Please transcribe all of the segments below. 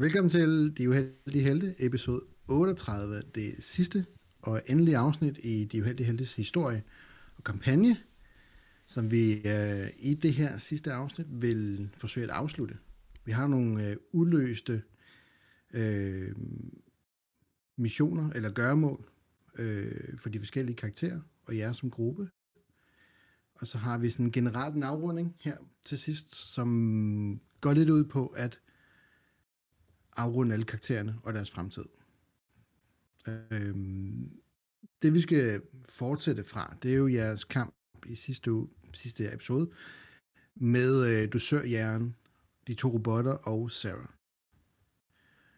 Velkommen til De Uheldige Helte, episode 38, det sidste og endelige afsnit i De Uheldige Heltes historie og kampagne, som vi øh, i det her sidste afsnit vil forsøge at afslutte. Vi har nogle øh, uløste øh, missioner eller gøremål øh, for de forskellige karakterer og jer som gruppe. Og så har vi sådan en generelt en afrunding her til sidst, som går lidt ud på at afrunde alle karaktererne og deres fremtid. Øhm, det vi skal fortsætte fra, det er jo jeres kamp i sidste, uge, sidste episode med øh, dusørjæren, de to robotter og Sarah.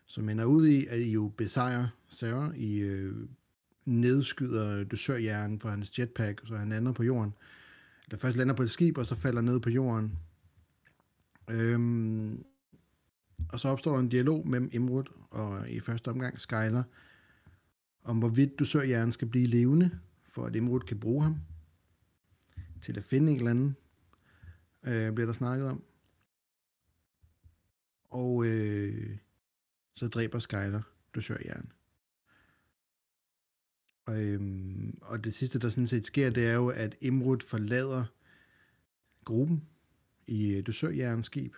Som ender ud i, at I jo besejrer Sarah. I øh, nedskyder øh, dusørjæren fra hans jetpack, så han lander på jorden. Der først lander på et skib, og så falder ned på jorden. Øhm, og så opstår der en dialog mellem Imrud og øh, i første omgang Skyler, om hvorvidt dusørhjernen skal blive levende, for at Imrud kan bruge ham til at finde en eller anden, øh, bliver der snakket om. Og øh, så dræber Skyler dusørhjernen. Og, øhm, og det sidste, der sådan set sker, det er jo, at Imrud forlader gruppen i øh, du skib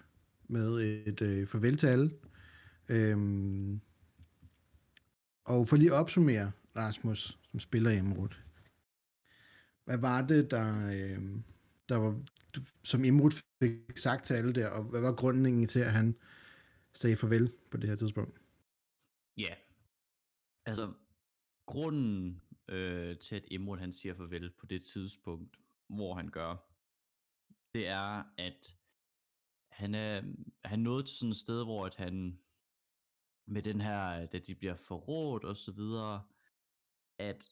med et øh, farvel til alle. Øhm, og for lige at opsummere, Rasmus, som spiller Imrud. Hvad var det, der, øh, der var, som Imrud fik sagt til alle der, og hvad var grunden til, at han sagde farvel på det her tidspunkt? Ja, yeah. altså grunden øh, til, at Imrud han siger farvel på det tidspunkt, hvor han gør, det er, at han er, han nået til sådan et sted, hvor at han med den her, da de bliver forrådt og så videre, at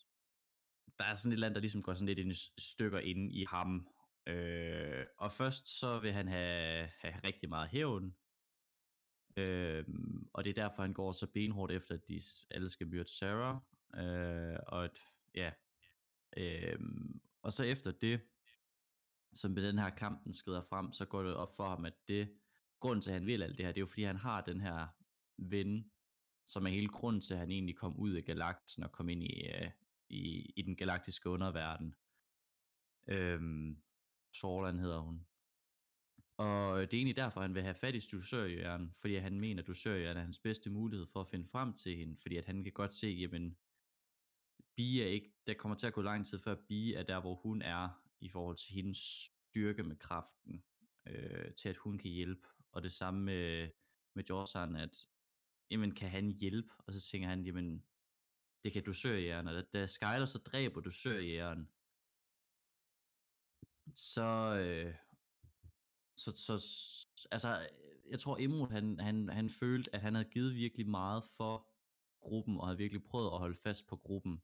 der er sådan et eller andet, der ligesom går sådan lidt ind i stykker inde i ham. Øh, og først så vil han have, have rigtig meget hævn, øh, og det er derfor, han går så benhårdt efter, at de alle skal myrde Sarah, øh, og at, ja, øh, og så efter det, som med den her kamp, den skrider frem, så går det op for ham, at det, grunden til, at han vil alt det her, det er jo fordi, han har den her ven, som er hele grunden til, at han egentlig kom ud af galaksen og kom ind i, uh, i, i den galaktiske underverden. Øhm, Sorlan hedder hun. Og det er egentlig derfor, han vil have fat i dusørjæren, fordi han mener, at dusørjæren er hans bedste mulighed for at finde frem til hende, fordi at han kan godt se, jamen, Bie er ikke, der kommer til at gå lang tid før Bie er der, hvor hun er, i forhold til hendes styrke med kraften, øh, til at hun kan hjælpe. Og det samme med, med Jorsan, at jamen, kan han hjælpe? Og så tænker han, jamen, det kan dusørjæren, og da, da Skyler så dræber dusørjæren, så, øh, så, så, altså, jeg tror Emrud, han, han, han følte, at han havde givet virkelig meget for gruppen, og havde virkelig prøvet at holde fast på gruppen.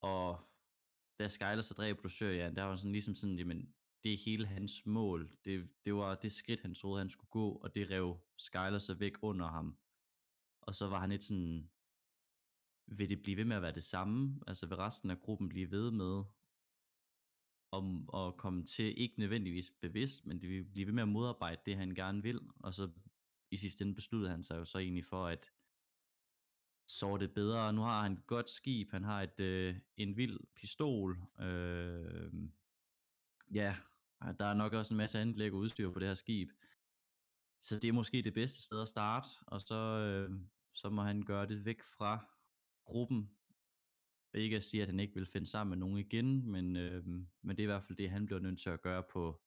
Og da Skyler så dræber ja, der var sådan ligesom sådan, jamen, det er hele hans mål. Det, det var det skridt, han troede, han skulle gå, og det rev Skyler så væk under ham. Og så var han lidt sådan, vil det blive ved med at være det samme? Altså vil resten af gruppen blive ved med om at komme til, ikke nødvendigvis bevidst, men det vil blive ved med at modarbejde det, han gerne vil. Og så i sidste ende besluttede han sig jo så egentlig for, at så det bedre. Nu har han et godt skib, han har et, øh, en vild pistol. Øh, ja, der er nok også en masse anlæg og udstyr på det her skib. Så det er måske det bedste sted at starte, og så, øh, så må han gøre det væk fra gruppen. Ikke at sige, at han ikke vil finde sammen med nogen igen, men, øh, men det er i hvert fald det, han bliver nødt til at gøre på,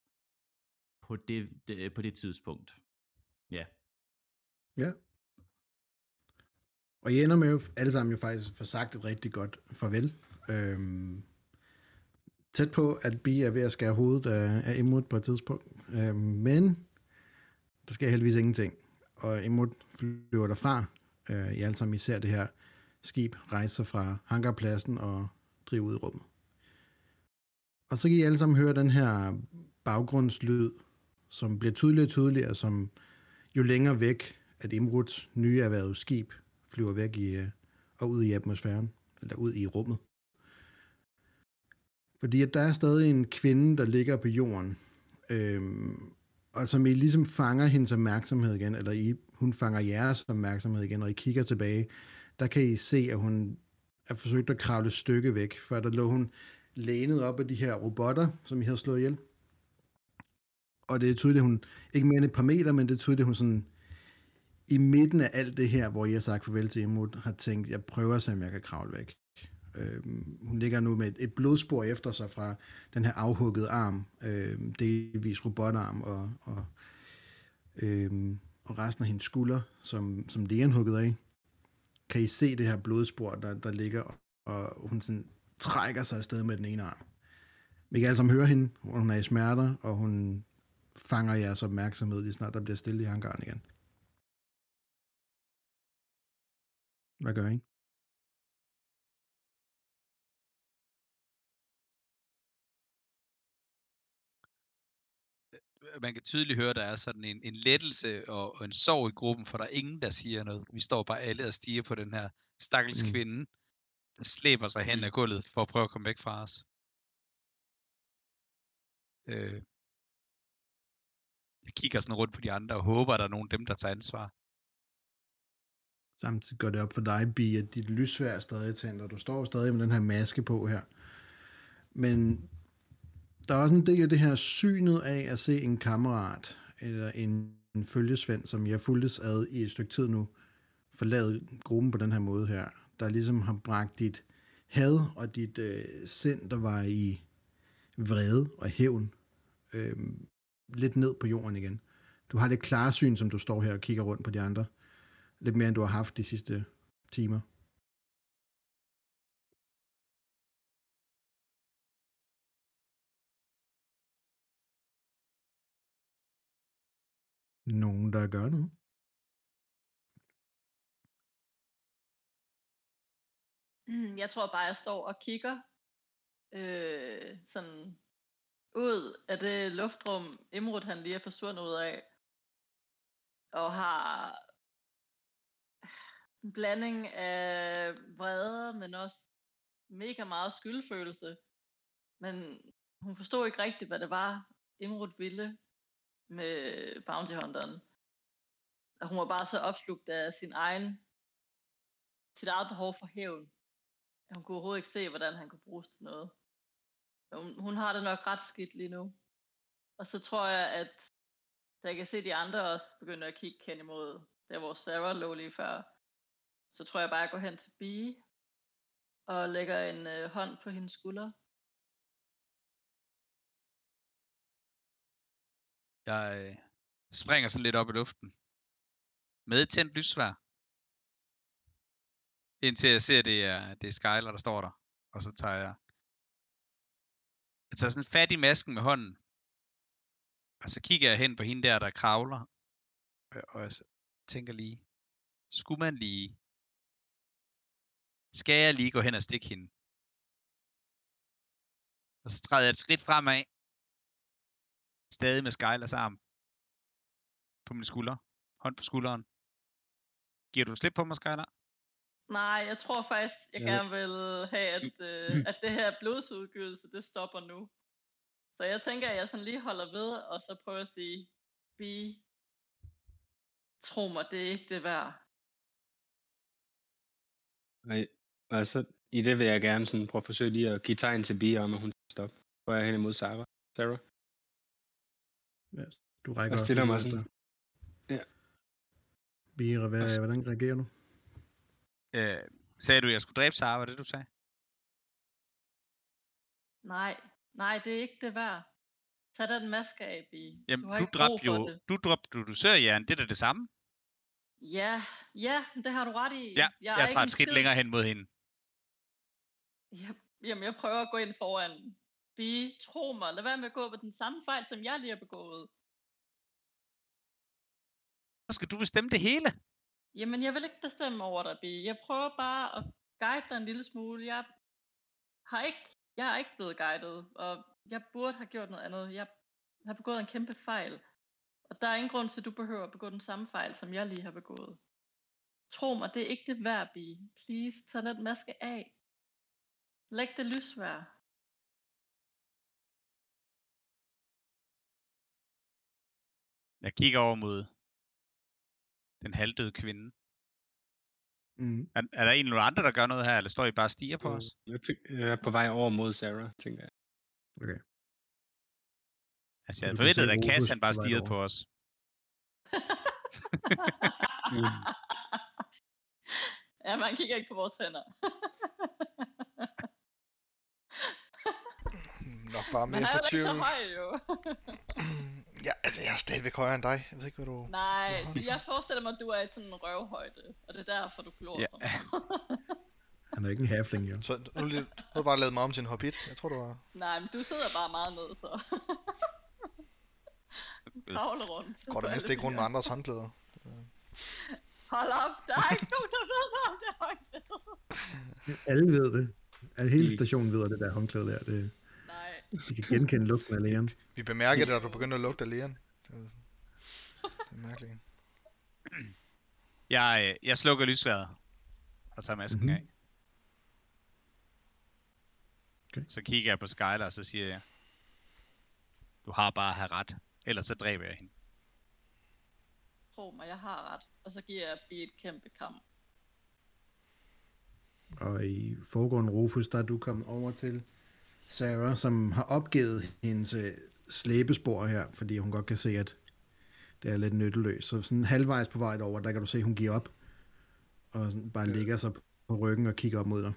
på, det, det, på det tidspunkt. Ja. Ja. Og I ender med jo alle sammen jo faktisk for sagt et rigtig godt farvel. Øhm, tæt på, at Bi er ved at skære hovedet af, af Imod på et tidspunkt. Øhm, men der sker heldigvis ingenting. Og Imod flyver derfra. Øh, I alle sammen ser det her skib rejse fra hangarpladsen og drive ud i rummet. Og så kan I alle sammen høre den her baggrundslyd, som bliver tydeligere og tydeligere, som jo længere væk, at Imruds nye erhvervet skib flyver væk i, øh, og ud i atmosfæren, eller ud i rummet. Fordi at der er stadig en kvinde, der ligger på jorden, øhm, og som I ligesom fanger hendes opmærksomhed igen, eller I, hun fanger jeres opmærksomhed igen, og I kigger tilbage, der kan I se, at hun er forsøgt at kravle et stykke væk, for der lå hun lænet op af de her robotter, som I havde slået ihjel. Og det er tydeligt, at hun, ikke mere end et par meter, men det er tydeligt, at hun sådan, i midten af alt det her, hvor jeg har sagt farvel til Imod, har tænkt, jeg prøver at se, om jeg kan kravle væk. Øh, hun ligger nu med et, et blodspor efter sig fra den her afhuggede arm, øh, delvis robotarm, og, og, øh, og resten af hendes skulder, som, som lægen hugget af. Kan I se det her blodspor, der, der ligger, og hun sådan trækker sig afsted med den ene arm. Vi kan alle sammen høre hende, hun er i smerter, og hun fanger jeres opmærksomhed, lige snart der bliver stille i hangaren igen. Hvad gør I? man kan tydeligt høre, der er sådan en, en lettelse og, og en sorg i gruppen, for der er ingen, der siger noget. Vi står bare alle og stiger på den her stakkels mm. kvinde, der slæber sig hen mm. ad gulvet for at prøve at komme væk fra os. Øh. Jeg kigger sådan rundt på de andre og håber, at der er nogen af dem, der tager ansvar. Samtidig går det op for dig, Bi, at dit lysvær er stadig tændt, og du står stadig med den her maske på her. Men der er også en del af det her synet af at se en kammerat, eller en, en følgesvend, som jeg fuldtes ad i et stykke tid nu, forlade gruppen på den her måde her, der ligesom har bragt dit had og dit øh, sind, der var i vrede og hævn, øh, lidt ned på jorden igen. Du har det klare syn, som du står her og kigger rundt på de andre. Lidt mere, end du har haft de sidste timer. Nogen, der gør noget? Mm, jeg tror bare, jeg står og kigger øh, sådan ud af det luftrum, Imrud han lige er forsvundet ud af, og har en blanding af vrede, men også mega meget skyldfølelse. Men hun forstod ikke rigtigt, hvad det var, Imrud ville med Bounty Hunteren. Og hun var bare så opslugt af sin egen, sit eget behov for hævn, at hun kunne overhovedet ikke se, hvordan han kunne bruges til noget. Hun, hun har det nok ret skidt lige nu. Og så tror jeg, at da jeg kan se de andre også begynde at kigge hen imod, der hvor Sarah lå lige før, så tror jeg bare, at jeg går hen til Bee og lægger en øh, hånd på hendes skulder. Jeg øh, springer sådan lidt op i luften. Med tændt lysvær. Indtil jeg ser, at det er, det er Skyler, der står der. Og så tager jeg... Jeg tager sådan fat i masken med hånden. Og så kigger jeg hen på hende der, der kravler. Og jeg tænker lige, skulle man lige... Skal jeg lige gå hen og stikke hende? Og så træder jeg et skridt fremad. Stadig med Skylers arm på min skulder. Hånd på skulderen. Giver du slip på mig, Skyler? Nej, jeg tror faktisk, jeg ja. gerne vil have, at, øh, at det her blodsudgivelse, det stopper nu. Så jeg tænker, at jeg sådan lige holder ved, og så prøver at sige, Bi, tro mig, det er ikke det værd. Nej, altså, i det vil jeg gerne sådan prøve at forsøge lige at give tegn til Bi om, at hun skal stoppe. Hvor jeg hen imod Sarah. Sarah. Ja, du rækker og stiller mig sådan. Ja. Bira, hvad, hvordan reagerer du? Øh, sagde du, at jeg skulle dræbe Sara, var det du sagde? Nej, nej, det er ikke det værd. Tag den maske af, Bi. Jamen, du, du dræbte jo, det. du dræbte du, du jern, det er da det samme. Ja, ja, det har du ret i. Ja, jeg, jeg tager et skridt længere hen mod hende. Ja, jamen, jeg prøver at gå ind foran. Bi, tro mig, lad være med at gå på den samme fejl, som jeg lige har begået. Så skal du bestemme det hele. Jamen, jeg vil ikke bestemme over dig, Bi. Jeg prøver bare at guide dig en lille smule. Jeg har ikke, jeg er ikke blevet guidet, og jeg burde have gjort noget andet. Jeg har begået en kæmpe fejl. Og der er ingen grund til, at du behøver at begå den samme fejl, som jeg lige har begået. Tro mig, det er ikke det værd, Bi. Please, tag den maske af. Læg det lysvær. Jeg kigger over mod den halvdøde kvinde. Mm. Er, er der egentlig nogle andre, der gør noget her, eller står I bare og stiger på os? Jeg tænk- jeg er på vej over mod Sarah, tænker jeg. Okay. Altså, jeg forventede, se at Cass han bare stirrede på os. Mm. ja, man kigger ikke på vores hænder. Nok bare mere er for heller ikke 20. så høj, jo. ja, altså jeg er stadigvæk højere end dig. Jeg ved ikke, hvad du... Nej, jeg forestiller mig, at du er i sådan en røvhøjde, og det er derfor, du glor Ja. så. Han er ikke en halfling, jo. Så nu, har du bare lavet mig om til en hobbit. Jeg tror, du var... Nej, men du sidder bare meget ned, så. Kravle rundt. Går der næsten ikke rundt med andres håndklæder. Hold op, der er ikke nogen, der ved, om det er håndklæde. Alle ved det. At hele stationen ved, at det der håndklæde der, det, de kan genkende lugten af lægen. Vi bemærkede det, da du begyndte at lugte af lægen. Det er- mærkeligt. Jeg, øh, jeg slukker lysværet og tager masken Mhm. af. Okay. Så kigger jeg på Skyler, og så siger jeg, du har bare at have ret, ellers så dræber jeg hende. tro mig, jeg har ret. Og så giver jeg Bi et kæmpe kram. Og i foregående Rufus, der er du kommet over til Sarah, som har opgivet hendes øh, slæbespor her, fordi hun godt kan se, at det er lidt nytteløst. Så sådan halvvejs på vej over, der kan du se, at hun giver op, og sådan bare Ja. ligger sig på ryggen og kigger op mod dig.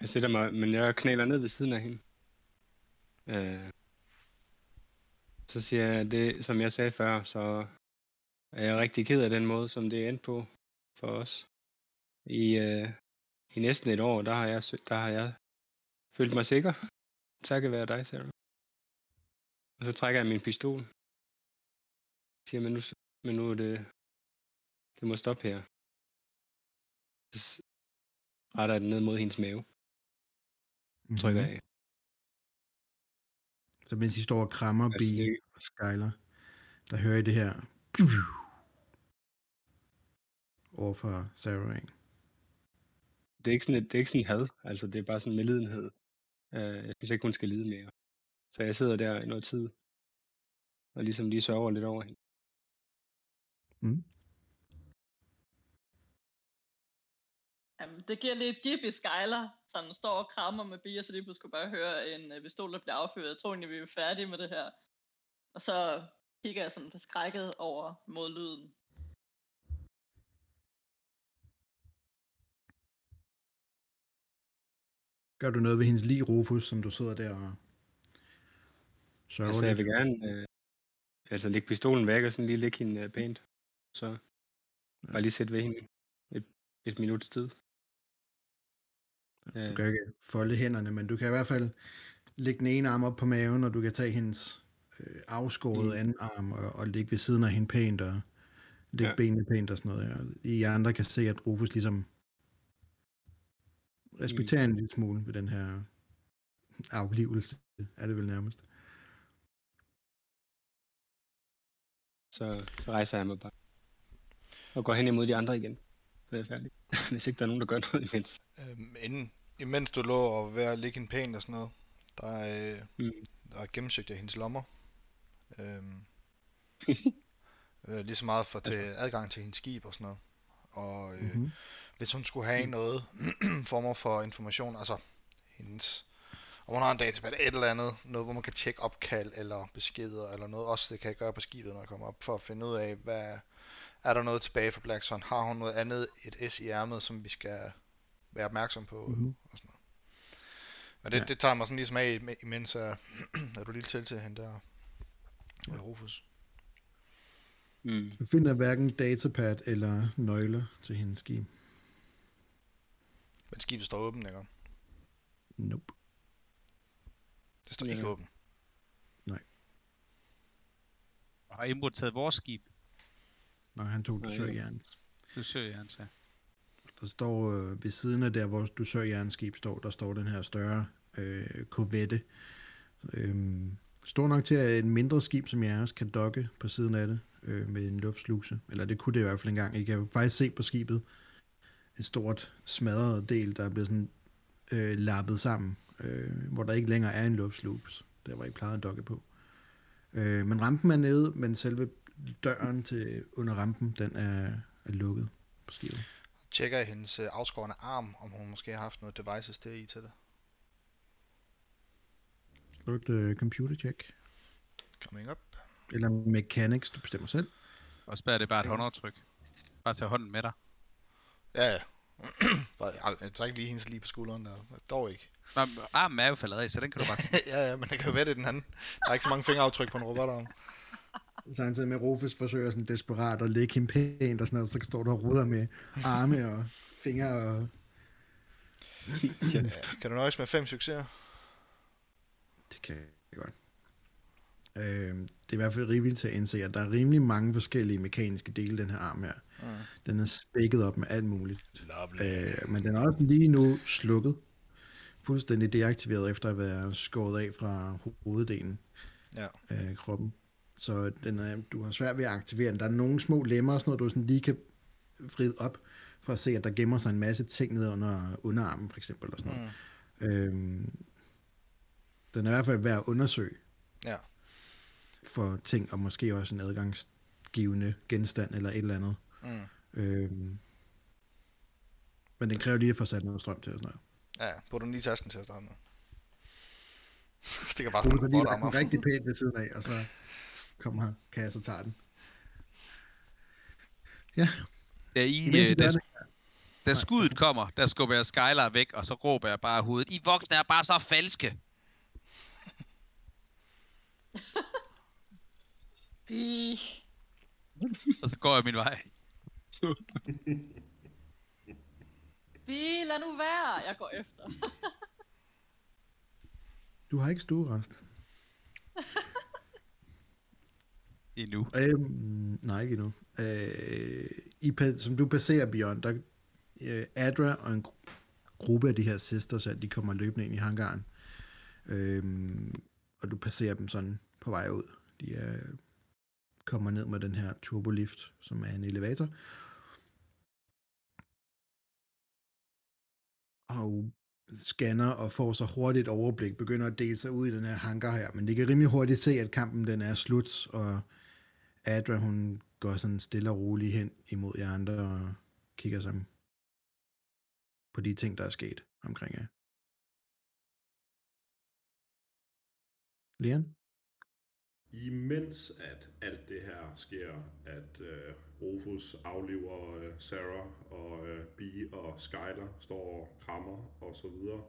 Jeg sætter mig, men jeg knæler ned ved siden af hende. Øh, så siger jeg det, som jeg sagde før, så er jeg rigtig ked af den måde, som det er endt på for os. I, øh, i næsten et år, der har jeg, der har jeg følt mig sikker. Takket være dig, Sarah. Og så trækker jeg min pistol. Siger, men nu, men nu er det, det må stoppe her. Så retter jeg den ned mod hendes mave trykker Mhm. af. Så mens I står og krammer Altså, det- og Skyler, der hører I det her over for Sarah, ikke? Det er ikke sådan et, det er ikke sådan et had, altså det er bare sådan en medlidenhed. Uh, jeg synes ikke, hun skal lide mere. Så jeg sidder der i noget tid, og ligesom lige sørger lidt over hende. Mm. Jamen, det giver lidt gib i Skyler, så han står og krammer med Bi, og så lige pludselig bare høre en øh, pistol, der bliver affyret. Jeg tror egentlig, vi er færdige med det her. Og så kigger jeg sådan forskrækket over mod lyden. Gør du noget ved hendes lige Rufus, som du sidder der og sørger Altså jeg lidt? vil gerne uh, altså lægge pistolen væk og sådan lige lægge hende uh, pænt. Så bare lige sætte ved hende et, et minuts tid. Du Uh, kan ikke folde hænderne, men du kan i hvert fald lægge den ene arm op på maven, og du kan tage hendes øh, afskårede Mm. anden arm og, og ligge ved siden af hende pænt og lægge ja. Ja. benene pænt og sådan noget. Ja. I andre kan se, at Rufus ligesom respekterer mm. en lille smule ved den her aflivelse, er det vel nærmest. så, så rejser jeg mig bare. Og går hen imod de andre igen. Så er færdig. Hvis ikke der er nogen, der gør noget imens. Øhm, inden, imens du lå og var ved at ligge en pæn og sådan noget, der er, øh, Mm. der er gennemsøgt af hendes lommer. Øhm, øh, lige så meget for til adgang til hendes skib og sådan noget. Og øh, Mm-hmm. Hvis hun skulle have noget former for information, altså hendes, om hun har en database, et eller andet, noget hvor man kan tjekke opkald eller beskeder eller noget, også det kan jeg gøre på skibet, når jeg kommer op, for at finde ud af, hvad er der noget tilbage fra Black Sun, har hun noget andet, et S i ærmet, som vi skal være opmærksom på, Mhm. mm-hmm. og sådan noget. Men det, Ja. det tager mig sådan ligesom af, im- imens er, er du lige til til hende der, ja. Rufus. Mm. Du finder hverken datapad eller nøgler til hendes skib. Men skibet står åbent, ikke? Nope. Det står Ja. ikke åbent. Og har Imrud taget vores skib? Nej, han tog Nej. dusørjerns. Du søger han til. Der står øh, ved siden af der, hvor dusørjernskib står, der står den her større øh, korvette. Øhm, stor nok til, at et mindre skib som jeres kan dokke på siden af det øh, med en luftsluse. Eller det kunne det i hvert fald engang. I kan faktisk se på skibet et stort smadret del, der er blevet sådan øh, lappet sammen, øh, hvor der ikke længere er en luftsluse, der hvor I plejede at dokke på. Øh, men rampen er nede, men selve døren til under rampen, den er, er lukket på skibet. Tjekker i hendes øh, afskårende arm, om hun måske har haft noget devices der i til det. Slå et uh, computer check. Coming up. Eller mechanics, du bestemmer selv. Og spær det bare et håndaftryk. Bare tage hånden med dig. Ja, ja. Jeg tager ikke lige hendes lige på skulderen der. Dog ikke. Nå, men armen er jo faldet af, så den kan du bare tage. ja, ja, men det kan jo være, det er den anden. Der er ikke så mange fingeraftryk på en robotarm. Samtidig med, Rufus forsøger sådan desperat at lægge hende pænt og sådan noget, så står der og ruder med arme og fingre og... Ja, kan du nøjes med fem succeser? Det kan jeg godt. Øh, det er i hvert fald rigeligt til at indse, at der er rimelig mange forskellige mekaniske dele, den her arm her. Mm. Den er spækket op med alt muligt. Lovely. Øh, men den er også lige nu slukket. Fuldstændig deaktiveret efter at være skåret af fra hoveddelen Ja. af kroppen. Så den er, du har svært ved at aktivere den. Der er nogle små lemmer og sådan noget, du sådan lige kan vride op, for at se, at der gemmer sig en masse ting ned under underarmen, for eksempel. Og sådan noget. Mm. Øhm, den er i hvert fald værd at undersøge Ja. For ting, og måske også en adgangsgivende genstand eller et eller andet. Mm. Øhm, men den kræver lige at få sat noget strøm til og sådan noget. Ja, ja. Putter den lige i tasken til at starte med. Stikker bare sådan en den rigtig pænt ved siden af, og så kommer Kasse og tager den. Ja, Da, I, I øh, da, det, da skuddet kommer, der skubber jeg Skylar væk, og så råber jeg bare hovedet, I voksne er bare så falske. Vi... Og så går jeg min vej. Vi, lad nu være. Jeg går efter. du har ikke stuerest. Endnu. Øhm, nej, ikke endnu. Øh, i, som du passerer Beyond, der øh, Adra og en gru- gruppe af de her sisters, at de kommer løbende ind i hangaren. Øhm, og du passerer dem sådan på vej ud. De er, kommer ned med den her turbolift, som er en elevator. Og scanner og får så hurtigt overblik, begynder at dele sig ud i den her hangar her. Men det kan rimelig hurtigt se, at kampen den er slut, og Adra, hun går sådan stille og roligt hen imod jer andre og kigger sig på de ting, der er sket omkring jer. Leon? Imens at alt det her sker, at øh, Rufus aflever øh, Sarah og øh, Bee og Skyler står og krammer og så videre,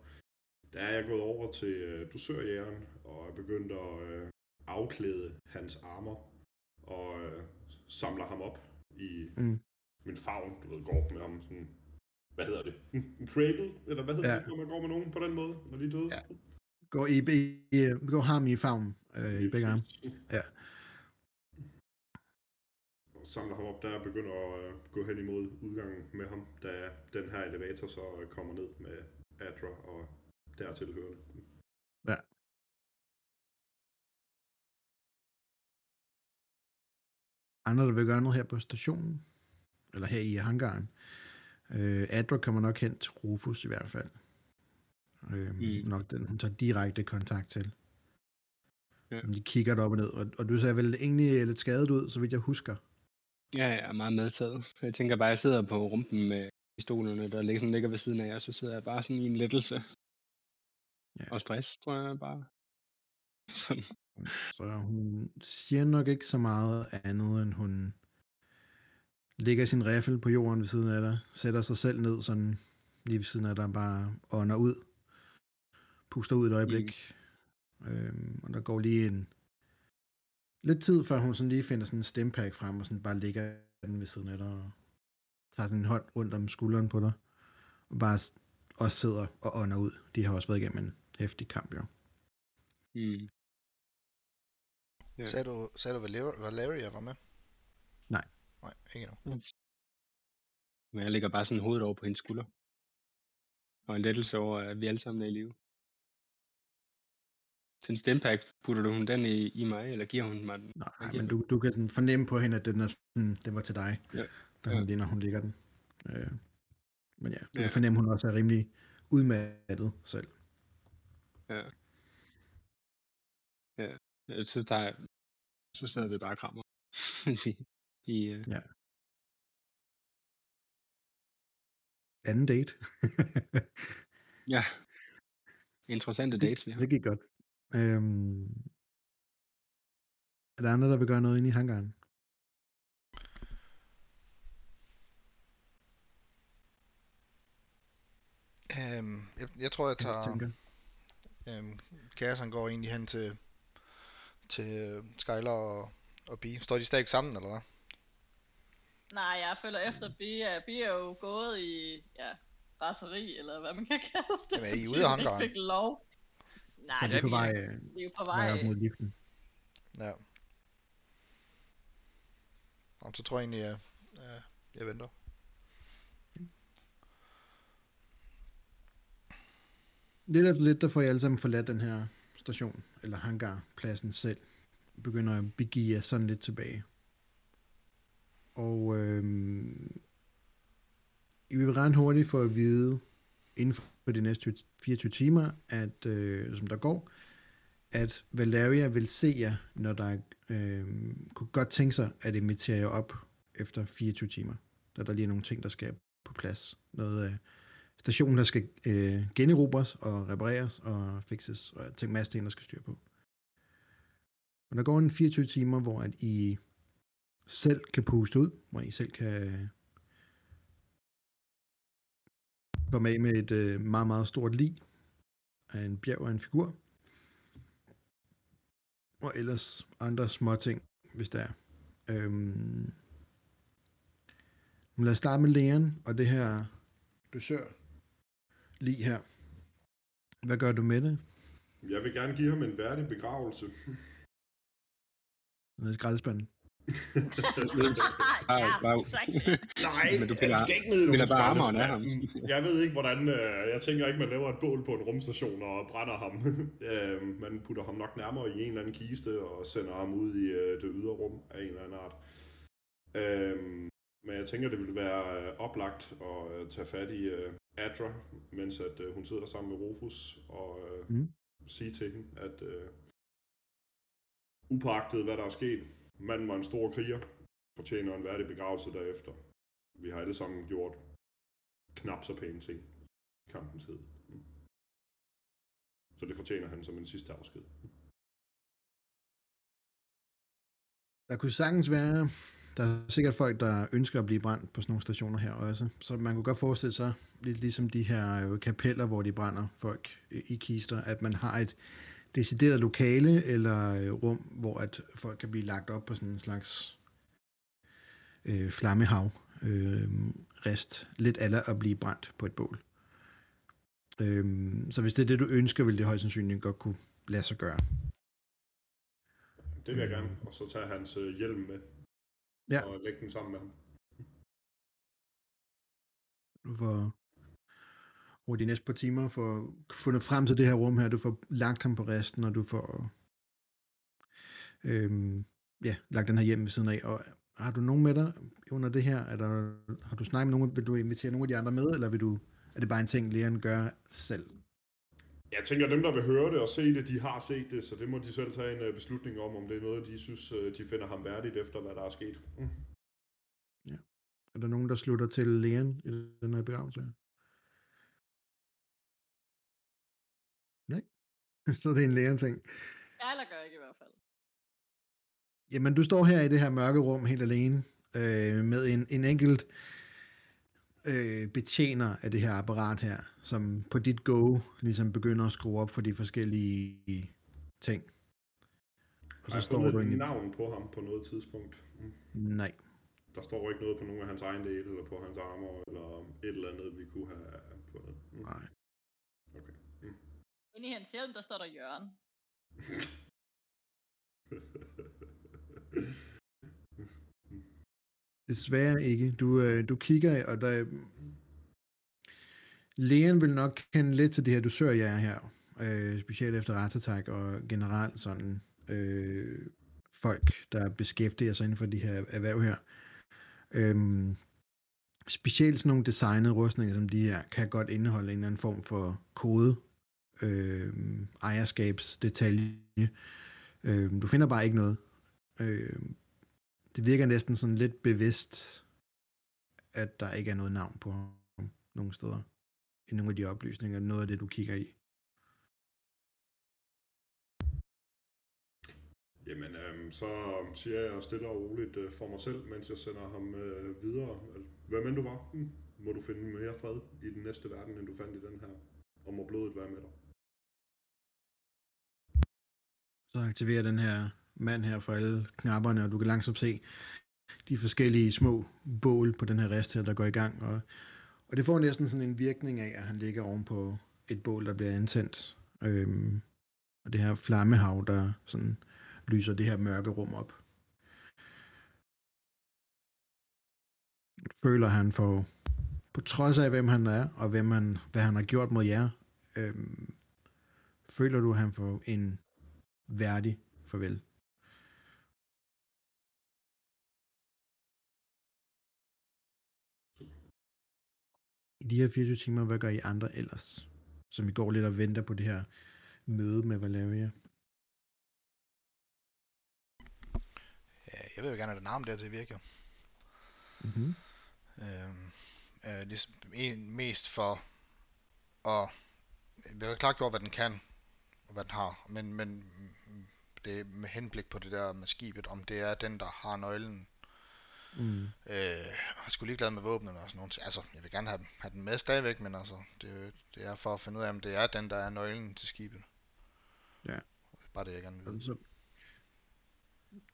der er jeg gået over til øh, dusørjægeren og er begyndt at øh, afklæde hans armer og øh, samler ham op i Mm. min favn, du ved, går med ham sådan, hvad hedder det, en cradle, eller hvad hedder Ja. det, når man går med nogen på den måde, når de er døde? Ja. Går, i, i, går ham i favnen øh, i begge arme. Ja. Og samler ham op der og begynder at øh, gå hen imod udgangen med ham, da den her elevator så øh, kommer ned med Adra og dertil hørende. Andre, der vil gøre noget her på stationen, eller her i hangaren. Øh, Adra kommer nok hen til Rufus i hvert fald. Øh, mm. Nok den, hun tager direkte kontakt til. Ja. De kigger op og ned, og, og du ser vel egentlig lidt skadet ud, så vidt jeg husker. Ja, jeg er meget medtaget. Jeg tænker bare, at jeg sidder på rumpen med pistolerne, der ligger, sådan, ligger ved siden af jer, så sidder jeg bare sådan i en lettelse. Ja. Og stress, tror jeg bare. Sådan. Så hun siger nok ikke så meget andet, end hun lægger sin riffel på jorden ved siden af dig, sætter sig selv ned sådan lige ved siden af dig, bare ånder ud, puster ud et øjeblik, mm. øhm, og der går lige en lidt tid, før hun sådan lige finder sådan en stempack frem, og sådan bare ligger den ved siden af dig, og tager sådan en hånd rundt om skulderen på dig, og bare også sidder og ånder ud. De har også været igennem en hæftig kamp, jo. Mm. Ja. Sagde du, sagde du Valeria, Valeria var med? Nej. Nej, ikke endnu. Men jeg lægger bare sådan hovedet over på hendes skulder. Og en lettelse over, at vi alle sammen er i live. Til en stempack, putter du hun den i, i mig, eller giver hun mig den? Nej, men du? du, kan fornemme på hende, at den, er sådan, den var til dig, Ja. da hun, Ja. lige, når hun ligger den. Øh, men ja, du Ja. kan fornemme, at hun også er rimelig udmattet selv. Ja. Ja, så, der, er- så sidder vi bare krammer. I, øh, Anden date. ja. Interessante dates, vi har. det gik godt. Øhm, er der andre, der vil gøre noget ind i hangaren? Øhm, jeg, jeg tror, jeg Jeg tager... tænker. Øhm, han går egentlig hen til, til øh, Skyler og, og Bee. Står de stadig sammen, eller hvad? Nej, jeg følger efter Bia. Bia er jo gået i, ja, raseri, eller hvad man kan kalde det. Jamen, er I fordi ude af hangaren? fik lov. Nej, Er det Ja, på vej, er- øh, vi er jo på vej vej. op mod liften? Ja. Nå, så tror jeg egentlig, at jeg, jeg venter. Lidt efter lidt, der får I alle sammen forladt den her station, eller hangarpladsen selv. Begynder at begive jer sådan lidt tilbage. Og øhm, I vil ret hurtigt få at vide, inden for de næste 24 timer, at, øh, som der går, at Valeria vil se jer, når der øh, kunne godt tænke sig at invitere jer op efter 24 timer. Da der lige er nogle ting, der skal på plads. Noget af stationen, der skal øh, generobres og repareres og fixes, og ting, masse ting, der skal styre på. Og der går en 24 timer, hvor at I selv kan puste ud, hvor I selv kan komme af med et øh, meget, meget stort lig af en bjerg og en figur. Og ellers andre små ting, hvis der er. Øhm, men lad os starte med lægen og det her dusør lige her. Hvad gør du med det? Jeg vil gerne give ham en værdig begravelse. Nede i skraldespanden. Ja, bare. Nej, Men du han piller- skal ikke ned i piller bare armeren af ham. Jeg ved ikke, hvordan... Øh, jeg tænker ikke, man laver et bål på en rumstation og brænder ham. øh, man putter ham nok nærmere i en eller anden kiste og sender ham ud i øh, det ydre rum af en eller anden art. Øh, men jeg tænker, det ville være øh, oplagt at øh, tage fat i øh, Adra, mens at, øh, hun sidder sammen med Rufus og øh, Mm. sige til hende, at øh, upagtet hvad der er sket, manden var en stor kriger, fortjener en værdig begravelse derefter. Vi har alle sammen gjort knap så pæne ting i kampens hed. Så det fortjener han som en sidste afsked. Der kunne sagtens være, der er sikkert folk, der ønsker at blive brændt på sådan nogle stationer her også. Så man kunne godt forestille sig, lidt ligesom de her øh, kapeller, hvor de brænder folk i kister, at man har et decideret lokale eller øh, rum, hvor at folk kan blive lagt op på sådan en slags øh, flammehav, øh, rest, lidt aller at blive brændt på et bål. Øhm, så hvis det er det, du ønsker, vil det højst sandsynligt godt kunne lade sig gøre. Det vil jeg gerne. Og så tage hans øh, hjelm med. Ja. Og lægge den sammen med ham. Du får over de næste par timer får fundet frem til det her rum her, du får lagt ham på resten, og du får øhm, ja, lagt den her hjem ved siden af. Og har du nogen med dig under det her? Er der, har du snakket med nogen? Vil du invitere nogle af de andre med, eller vil du, er det bare en ting, lægeren gør selv? Jeg tænker, dem, der vil høre det og se det, de har set det, så det må de selv tage en øh, beslutning om, om det er noget, de synes, øh, de finder ham værdigt efter, hvad der er sket. Mm. Er der nogen, der slutter til lægen i den her begravelse? Så er det en lægen ting. Eller gør ikke i hvert fald. Jamen, du står her i det her mørke rum helt alene, øh, med en, en enkelt øh, betjener af det her apparat her, som på dit go ligesom begynder at skrue op for de forskellige ting. Og så jeg står du en... navn på ham på noget tidspunkt? Mm. Nej. Der står ikke noget på nogen af hans egen dele, eller på hans armor, eller et eller andet, vi kunne have fundet. Mm. Nej. Okay. Inde i hans hjelm, der står der Jørgen. Desværre ikke. Du, øh, du kigger, og der... Lægen vil nok kende lidt til det her du søger jer her. Øh, specielt efter retattack og generelt sådan øh, folk, der beskæftiger sig inden for de her erhverv her. Øh, specielt sådan nogle designede rustninger som de her, kan godt indeholde en eller anden form for kode, øh, ejerskabsdetalje. Øh, du finder bare ikke noget. Øh, det virker næsten sådan lidt bevidst, at der ikke er noget navn på ham nogen steder. I nogle af de oplysninger, noget af det, du kigger i. Jamen, øhm, så siger jeg stille og roligt øh, for mig selv, mens jeg sender ham øh, videre. Hvem end du var, må du finde mere fred i den næste verden, end du fandt i den her. Og må blodet være med dig. Så aktiverer den her mand her for alle knapperne, og du kan langsomt se de forskellige små bål på den her rest her, der går i gang. Og, og det får næsten sådan en virkning af, at han ligger ovenpå et bål, der bliver antændt. Øhm, og det her flammehav, der sådan lyser det her mørke rum op. Føler han for, på trods af hvem han er, og hvem han, hvad han har gjort mod jer, øhm, føler du, at han får en værdig farvel. I de her 24 timer, hvad gør I andre ellers? Som I går lidt og venter på det her møde med Valeria. Ja, jeg vil jo gerne have det navn der til at virke jo. Mm-hmm. Øhm, øh, ligesom, en, mest for at har klart gjort, hvad den kan, den har, men, men det er med henblik på det der med skibet, om det er den, der har nøglen. Mm. Øh, jeg er sgu ligeglad med våbnene og sådan noget. Altså, jeg vil gerne have, dem, have den med stadigvæk, men altså, det, det er for at finde ud af, om det er den, der er nøglen til skibet. Ja. Det er bare det, jeg gerne vil vide. Så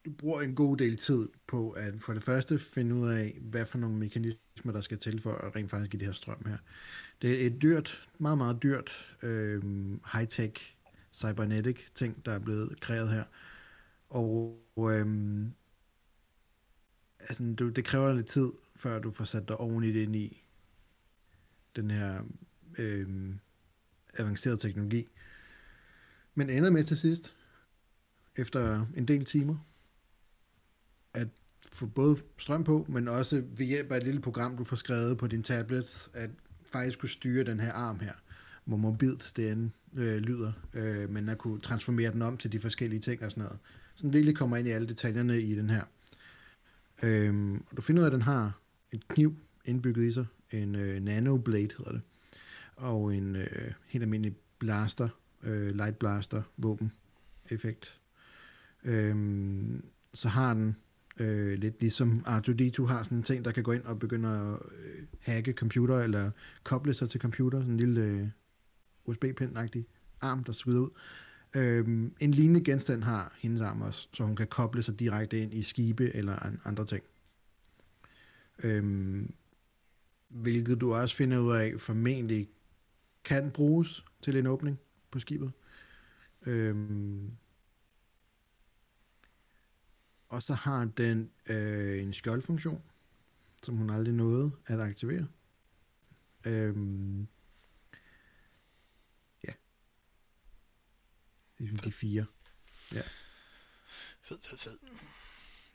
du bruger en god del tid på at for det første finde ud af, hvad for nogle mekanismer, der skal til for at rent faktisk give det her strøm her. Det er et dyrt, meget, meget dyrt øh, high-tech cybernetic ting, der er blevet kreeret her. Og øhm, altså, du, det kræver lidt tid, før du får sat dig ordentligt ind i den her øhm, avancerede teknologi. Men ender med til sidst, efter en del timer, at få både strøm på, men også ved hjælp af et lille program, du får skrevet på din tablet, at faktisk kunne styre den her arm her, hvor mobilt det end øh, lyder, øh, men at kunne transformere den om til de forskellige ting og sådan noget. Så den virkelig kommer ind i alle detaljerne i den her. Øh, og du finder ud af, at den har en kniv indbygget i sig, en øh, nanoblade hedder det, og en øh, helt almindelig blaster, øh, light blaster våben effekt. Øh, så har den øh, lidt ligesom R2-D2 har sådan en ting, der kan gå ind og begynde at øh, hacke computer, eller koble sig til computer, sådan en lille øh, USB-pind-agtig arm, der svider ud. Øhm, en lignende genstand har hendes arm også, så hun kan koble sig direkte ind i skibe eller andre ting. Øhm, hvilket du også finder ud af formentlig kan bruges til en åbning på skibet. Øhm, og så har den øh, en skjoldfunktion, som hun aldrig nåede at aktivere. Øhm, ja. Det er de fire. Ja. Fed, fed, fed.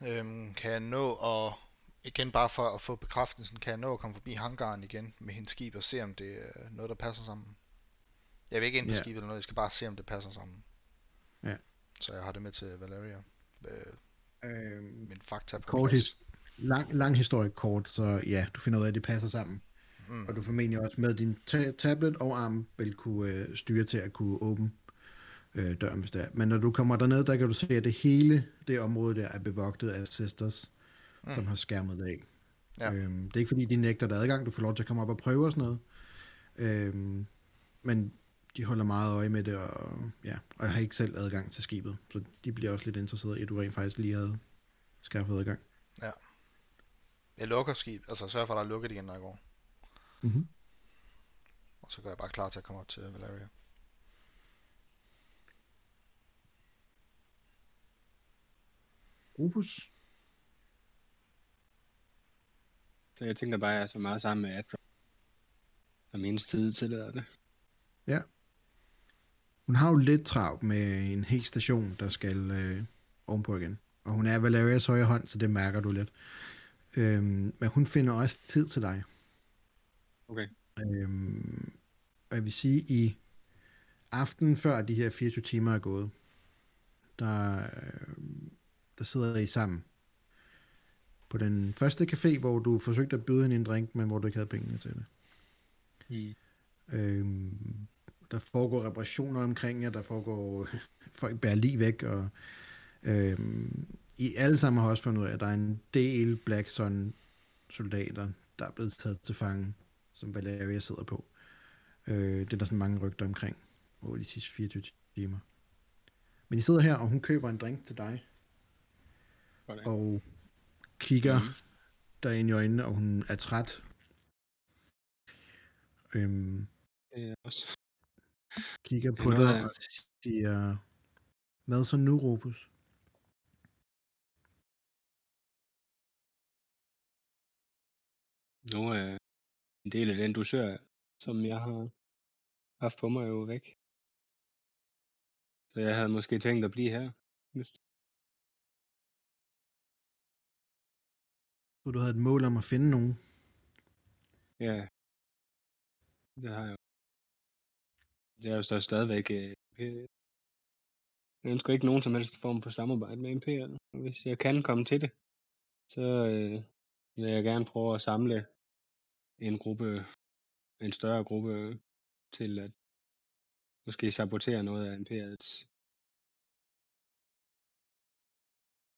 Øhm, kan jeg nå at, igen bare for at få bekræftelsen, kan jeg nå at komme forbi hangaren igen med hendes skib og se, om det er noget, der passer sammen? Jeg vil ikke ind på Ja. skibet eller noget, jeg skal bare se, om det passer sammen. Ja. Så jeg har det med til Valeria. Øh, Øhm, min fakta på kort his- lang, lang historie kort, så ja, du finder ud af, at det passer sammen. Mm. Og du formentlig også med din ta- tablet og arm vil kunne øh, styre til at kunne åbne øh, døren, hvis det er. Men når du kommer derned, der kan du se, at det hele det område der er bevogtet af sisters, mm. som har skærmet det af. Ja. Øhm, det er ikke fordi, de nægter dig adgang, du får lov til at komme op og prøve og sådan noget. Øhm, men de holder meget øje med det, og, ja, og har ikke selv adgang til skibet. Så de bliver også lidt interesserede i, at du rent faktisk lige havde skaffet adgang. Jeg lukker skib, altså sørger for, at der er lukket igen, når jeg går. Mm-hmm. Og så gør jeg bare klar til at komme op til Valeria. Rufus? Så jeg tænker bare, at jeg er så meget sammen med Adra. Som hendes tid tillader det. Hun har jo lidt travlt med en hel station, der skal øh, ovenpå igen. Og hun er Valerias højre hånd, så det mærker du lidt. Øhm, men hun finder også tid til dig. Okay. Øhm, og jeg vil sige, i aften før de her 24 timer er gået, der, øh, der sidder I sammen. på den første café, hvor du forsøgte at byde hende en drink, men hvor du ikke havde pengene til det. Mm. Øhm, der foregår reparationer omkring jer, der foregår, folk bærer lige væk, og øhm, I alle sammen har også fundet ud af, at der er en del Black Sun soldater, der er blevet taget til fange, som Valeria sidder på. Øh, det er der sådan mange rygter omkring over de sidste 24 timer. Men I sidder her, og hun køber en drink til dig, Sådan. og kigger dig ind i øjnene, og hun er træt. Øhm, også. kigger er på dig og siger, hvad så nu, Rufus? Nu er en del af den dusør, som jeg har haft på mig, jo væk. Så jeg havde måske tænkt at blive her. Hvis... Hvor du havde et mål om at finde nogen. Ja. Det har jeg jo. Det er jo så stadigvæk... Øh, jeg ønsker ikke nogen som helst form for samarbejde med MP'erne. Hvis jeg kan komme til det, så øh, vil jeg gerne prøve at samle en gruppe, en større gruppe til at måske sabotere noget af Imperiets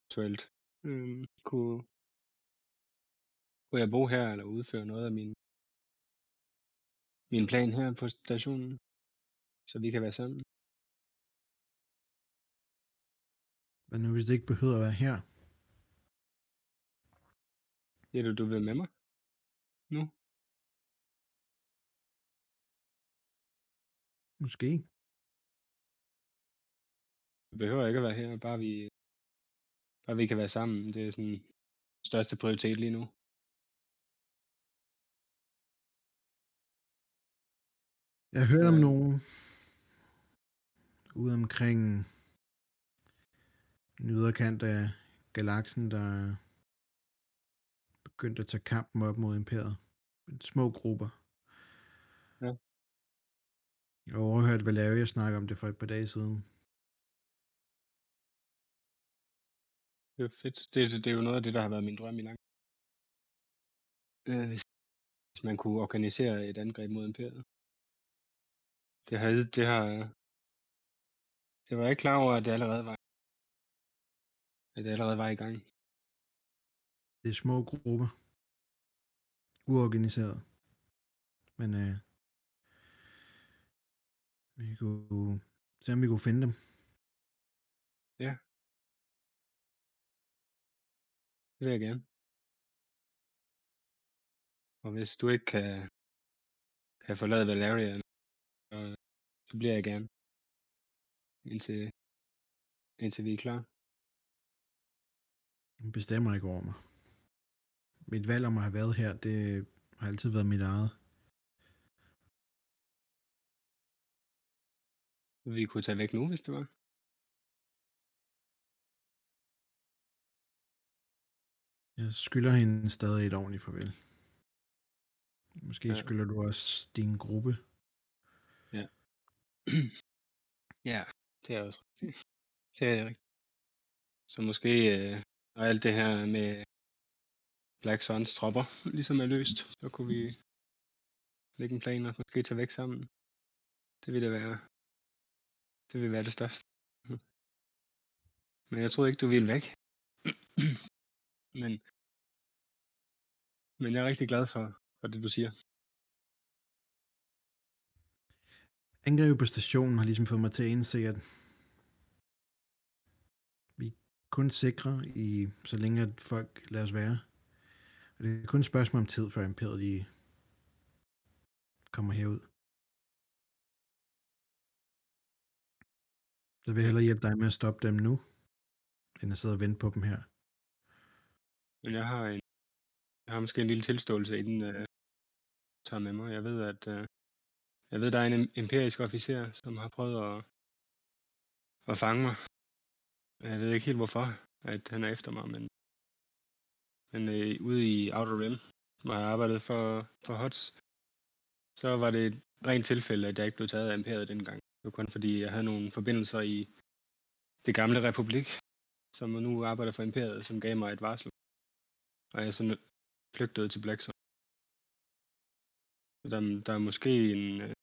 eventuelt. øh, kunne, kunne jeg bo her eller udføre noget af min, min plan her på stationen, så vi kan være sammen? Hvad nu, hvis det ikke behøver at være her? Siger du, du vil med mig? Nu? Måske. Det behøver ikke at være her, bare vi, bare vi kan være sammen. Det er sådan største prioritet lige nu. Jeg hørt om nogen ude omkring den yderkant af galaksen, der er begyndt at tage kampen op mod imperiet. Små grupper. Ja. Jeg har overhørt Valeria snakke om det for et par dage siden. Det er fedt. Det, det, det er jo noget af det, der har været min drøm i lang øh, hvis man kunne organisere et angreb mod imperiet. Det har, det har, det var jeg ikke klar over, at det allerede var, at det allerede var i gang. Det er små grupper. Uorganiseret. Men øh, vi kunne se, om vi kunne finde dem. Det vil jeg gerne. Og hvis du ikke kan, kan forlade Valeria, så, så bliver jeg gerne. Indtil, indtil vi er klar. Hun bestemmer ikke over mig. Mit valg om at have været her, det har altid været mit eget. Vi kunne tage væk nu, hvis det var. Jeg skylder hende stadig et ordentligt farvel. Måske ja. skylder du også din gruppe. ja, det er også rigtigt. Det er rigtigt. Så måske, øh, når alt det her med Black Suns tropper ligesom er løst, så kunne vi lægge en plan og måske tage væk sammen. Det ville da være, det ville være det største. Men jeg troede ikke, du ville væk. men, men jeg er rigtig glad for, for det, du siger. Angrebet på stationen har ligesom fået mig til at indse, at vi er kun sikre i, så længe at folk lader os være. Og det er kun et spørgsmål om tid, før imperiet de kommer herud. Så vil jeg hellere hjælpe dig med at stoppe dem nu, end at sidde og vente på dem her. Men jeg har en, jeg har måske en lille tilståelse inden øh, tager med mig. Jeg ved, at øh, jeg ved, der er en empirisk officer, som har prøvet at, at fange mig. Jeg ved ikke helt hvorfor, at han er efter mig, men, men øh, ude i Outer Rim, hvor jeg arbejdede for, for HOTS, så var det et rent tilfælde, at jeg ikke blev taget af imperiet dengang. Det var kun fordi, jeg havde nogle forbindelser i det gamle republik, som nu arbejder for imperiet, som gav mig et varsel. og jeg så flygtede til Blackson. Der, der er måske en, øh,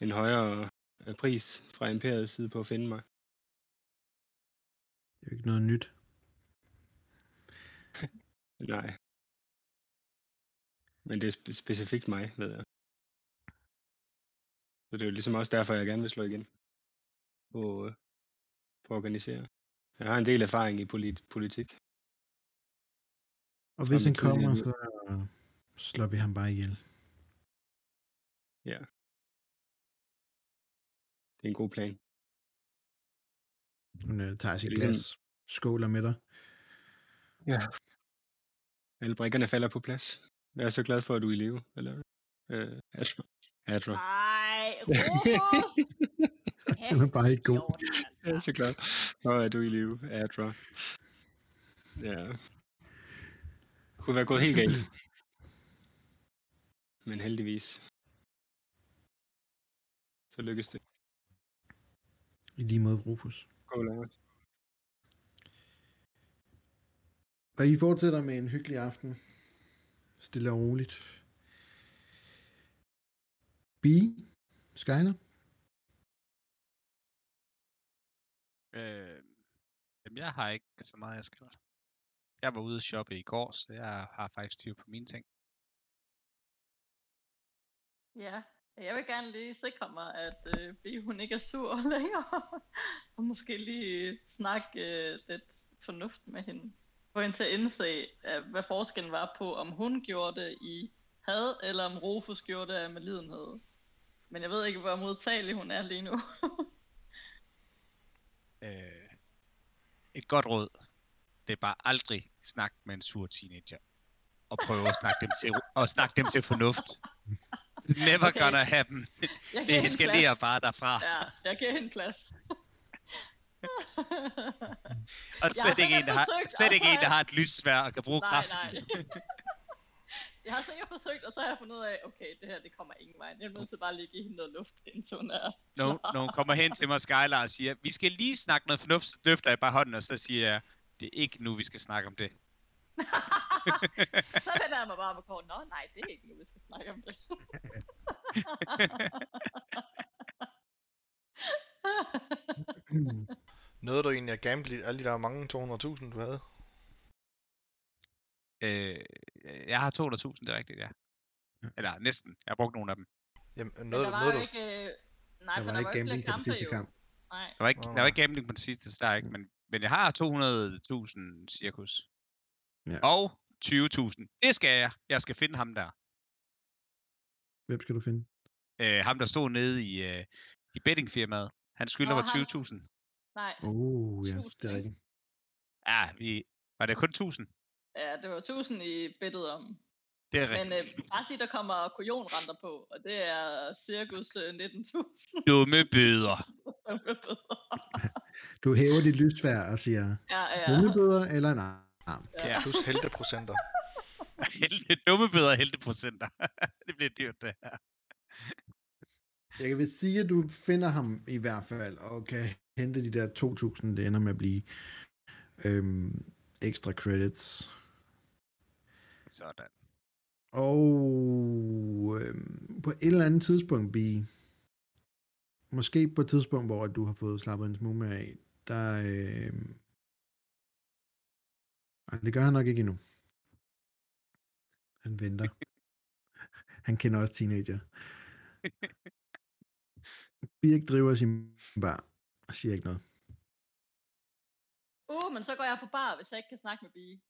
en højere øh, pris fra Imperiets side på at finde mig. Det er jo ikke noget nyt. Nej. Men det er spe- specifikt mig, ved jeg. Så det er jo ligesom også derfor, jeg gerne vil slå igen på, øh, på at organisere. Jeg har en del erfaring i polit- politik. Og hvis han kommer, så slår vi ham bare ihjel. Det er en god plan. Hun øh, tager sit Det glas, skåler med dig. Ja. Alle brikkerne falder på plads. Jeg er så glad for, at du er i live. Eller, øh, Astra. Astra. Ej, Rufus! Han er bare ikke god. Jeg er så glad for, at du er i live, Adra. Ja. Kunne være gået helt galt. Men heldigvis. Så lykkes det. I lige måde, Rufus. Gå Lars. Og I fortsætter med en hyggelig aften. Stille og roligt. Bee? Skyler? Øh, jamen, jeg har ikke så meget, jeg skal. Jeg var ude at shoppe i går, så jeg har faktisk styr på mine ting. Ja, jeg vil gerne lige sikre mig, at øh, B, hun ikke er sur længere. og måske lige snakke øh, lidt fornuft med hende. Få hende til at indse, at, hvad forskellen var på, om hun gjorde det i had, eller om Rufus gjorde det af medlidenhed. Men jeg ved ikke, hvor modtagelig hun er lige nu. Øh, et godt råd, det er bare aldrig snak med en sur teenager. Og prøve at snakke dem til, og snakke dem til fornuft. Never Okay. gonna happen. Jeg Det eskalerer bare derfra. Ja, jeg giver hende plads. Og slet ikke en, der har, slet ikke en, er- der har et lyssvær og kan bruge nej, kraften. nej. jeg har sikkert forsøgt, og så har jeg fundet ud af, okay, det her det kommer ingen vej. Jeg er nødt til bare lige at give hende noget luft, indtil hun er Når, når hun kommer hen til mig, Skylar, og siger, vi skal lige snakke noget fornuft, så løfter jeg bare hånden, og så siger jeg, det er ikke nu, vi skal snakke om det. så vender jeg mig bare med kort. Nå, nej, det er ikke nu, vi skal snakke om det. Nåede du egentlig at gamble alle de der mange 200.000, du havde? Øh, jeg har 200.000, det er rigtigt, ja. Eller næsten. Jeg har brugt nogle af dem. Jamen, Men nåede, der var du... ikke... øh, Nej, Der for var der var ikke gambling på den sidste jo. kamp. Nej. Der var ikke, der var ikke gambling på den sidste, så der er ikke, men, men jeg har 200.000 cirkus. Ja. Og 20.000. Det skal jeg. Jeg skal finde ham der. Hvem skal du finde? Øh, ham, der stod nede i, øh, i bettingfirmaet. Han skylder mig ham. 20.000. Nej. Oh, ja, det er rigtigt. Ja, vi, var det kun 1000? Ja, det var 1000 i bettet om. Det er rigtigt. Men øh, bare sig, der kommer kujonrenter på, og det er cirkus øh, 19.000. Dumme bøder. Du hæver dit lysvær og siger, ja, ja. hundebøder eller en arm. Ja. Plus helteprocenter. Helte, dumme bøder og helteprocenter. det bliver dyrt, det her. Jeg vil sige, at du finder ham i hvert fald, og kan hente de der 2.000, det ender med at blive øhm, ekstra credits. Sådan. Og øhm, på et eller andet tidspunkt, Bi, måske på et tidspunkt, hvor du har fået slappet en smule mere af, der... Øhm, ej, det gør han nok ikke endnu. Han venter. Han kender også teenager. Birk driver sin bar og siger ikke noget. Uh, men så går jeg på bar, hvis jeg ikke kan snakke med Bie.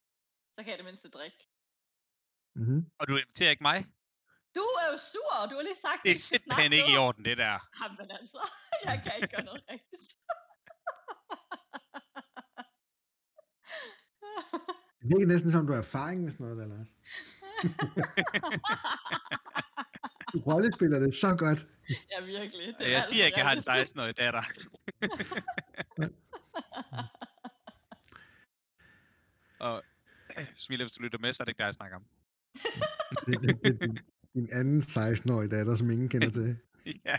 Så kan jeg det mindste drikke. Mm-hmm. Og du inviterer ikke mig? Du er jo sur, og du har lige sagt, Det er simpelthen ikke i orden, det der. Jamen altså, jeg kan ikke gøre noget rigtigt. Det virker næsten som, du har erfaring med sådan noget, der, Lars. Du rollespiller det så godt. ja, virkelig. Det er Jeg altså siger ikke, jeg har en rigtigt. 16-årig datter. og Smil, hvis du lytter med, så er det ikke dig, jeg snakker om. Det, det, det, det, din anden 16-årige datter, som ingen kender til. ja.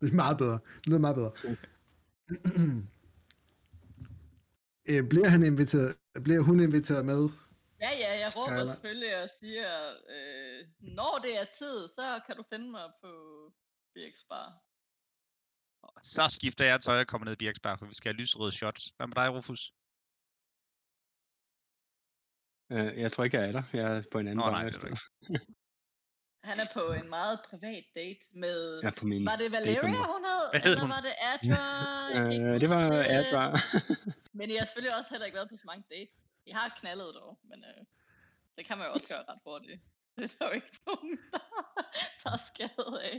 Det er meget bedre. Det lyder meget bedre. øh, bliver han inviteret bliver hun inviteret med. Ja, ja, jeg råber Skylar. selvfølgelig og siger, øh, når det er tid, så kan du finde mig på BX Bar. Så skifter jeg tøj og kommer ned i Birksberg, for vi skal have lyserøde shots. Hvad med dig, Rufus? Øh, jeg tror ikke, jeg er der. Jeg er på en anden Nå, bar nej, et det er. Han er på en meget privat date med... Jeg er på min Var det Valeria, hun hed? Hvad hed eller hun? var det Adra? Jeg Øh, det var det. Adra. Men jeg har selvfølgelig også heller ikke været på så mange dates. Jeg har knaldet dog, men øh, det kan man jo også gøre ret hurtigt. Det er der jo ikke nogen, der tager skade af.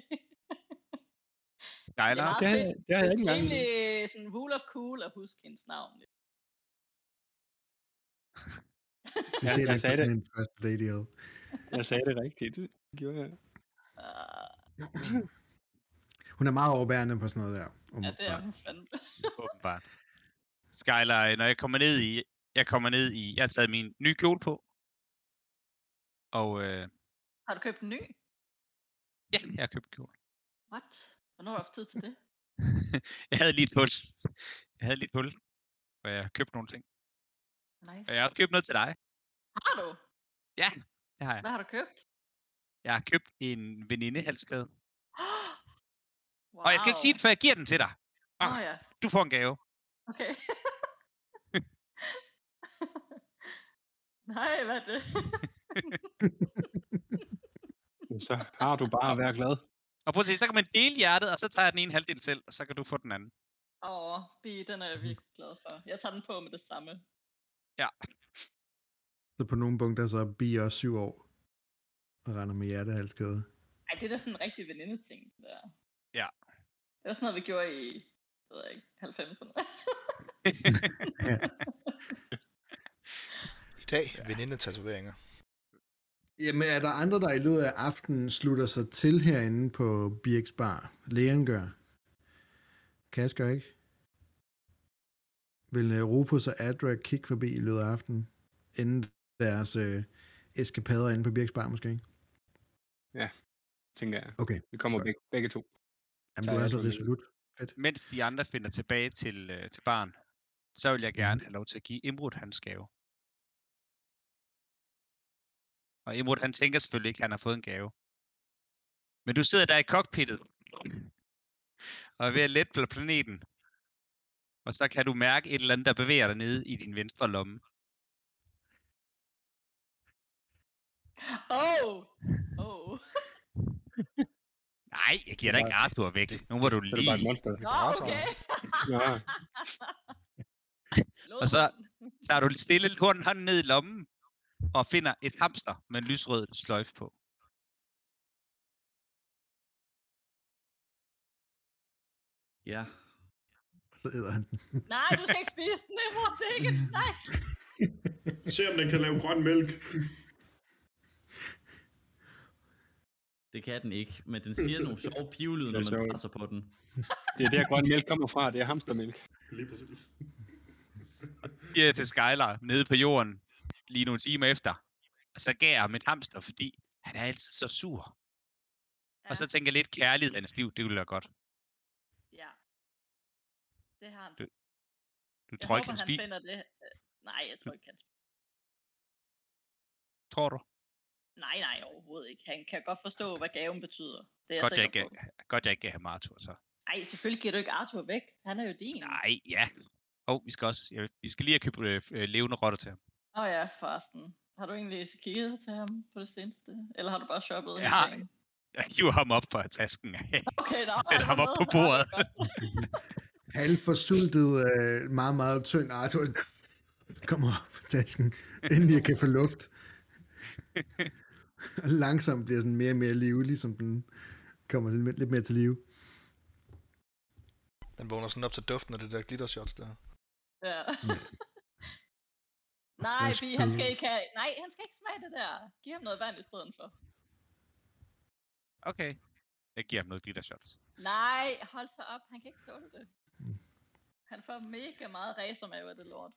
Gejler? meget det, har, fedt. det har jeg ikke Det er engang. egentlig sådan rule of cool at huske hendes navn. Specielt jeg ikke sagde det. første date, jeg. Jeg sagde det rigtigt. Gjorde jeg. Uh, Hun er meget overbærende på sådan noget der. ja, det er hun fandme. Åbenbart. Skylar, når jeg kommer ned i... Jeg kommer ned i... Jeg har taget min nye kjole på. Og øh, Har du købt en ny? ja, jeg har købt kjole. What? Hvornår har du haft tid til det? jeg havde lige et hul. Jeg havde lige et hul, hvor jeg købte nogle ting. Nice. Og jeg har købt noget til dig. Har du? Ja, det har jeg. Hvad har du købt? Jeg har købt en veninde halskæde. wow. Og jeg skal ikke sige det, før jeg giver den til dig. Åh oh, ja, Du får en gave. okay. Nej, hvad er det? Så har du bare at være glad. Og prøv at se, så kan man dele hjertet, og så tager jeg den ene halvdel selv, og så kan du få den anden. Åh, oh, Bi, den er jeg virkelig glad for. Jeg tager den på med det samme. Så på nogle punkter så er Bi også syv år. Og render med hjertehalskæde. Ej, det er da sådan en rigtig veninde-ting, det der. Ja. Det var sådan noget, vi gjorde i, jeg ved ikke, 90'erne. I dag, venindetatoveringer. Jamen, er der andre, der i løbet af aftenen slutter sig til herinde på BX Bar? Leon gør. Kas gør ikke. Vil øh, Rufus og Adra kigge forbi i løbet af aftenen? Inden deres øh, eskapader inde på BX Bar måske? Tænker jeg. Okay. Vi kommer begge, begge to. Jamen, Tager du er så så resolut. Mens de andre finder tilbage til, øh, til barn, så vil jeg Mhm. gerne have lov til at give Imrud hans gave. Og Imrud, han tænker selvfølgelig ikke, at han har fået en gave. Men du sidder der i cockpittet, og er ved at lette på planeten. Og så kan du mærke et eller andet, der bevæger dig nede i din venstre lomme. Åh! Åh! Nej, jeg giver dig ikke Arthur væk. Nu var du er det bare et lige... monster. Nå, okay. Ja. Og så- tager du stille hånden hånden ned i lommen, og finder et hamster med en lysrød sløjfe på. Ja. Så æder han den. Nej, du skal ikke spise den, det er det ikke. Nej. Se om den kan lave grøn mælk. Det kan den ikke, men den siger nogle sjove pivelyde, når man sjovt. presser på den. Det er der grøn mælk kommer fra. Det er hamstermælk. Lige præcis. Jeg til Skylar nede på jorden lige nogle timer efter. Og så gav jeg ham et hamster, fordi han er altid så sur. Og så tænker jeg lidt kærlighed i hans liv, det ville være godt. Ja. Det har han. Du Du Jeg tror ikke, håber, han han finder det. øh, Nej, jeg tror ikke, han Tror du? Nej, nej, overhovedet ikke. Han kan godt forstå, hvad gaven betyder. Det er jeg Godt jeg, sikker ikke, på. godt, jeg ikke gav ham Arthur, så. Nej, selvfølgelig giver du ikke Arthur væk. Han er jo din. Nej, ja. Og oh, vi skal også, ja, vi skal lige have købt øh, øh, levende rotter til ham. Åh oh ja, forresten. Har du egentlig kigget til ham på det seneste? Eller har du bare shoppet? Jeg har- dagen? Jeg hiver ham op fra tasken. Okay, nå, Sæt er ham der op på bordet. det godt. Halvforsultet, øh, meget, meget tynd Arthur kommer op på tasken, inden jeg kan få luft. Langsomt bliver sådan mere og mere livlig, som den kommer lidt, lidt mere til live. Den vågner sådan op til duften af det der glittershots der. Ja. Nej, Bi, han skal ikke have... Nej, han skal ikke smage det der. Giv ham noget vand i stedet for. Okay. Jeg giver ham noget glittershots. Nej, hold så op. Han kan ikke tåle det. Han får mega meget racermave af det lort.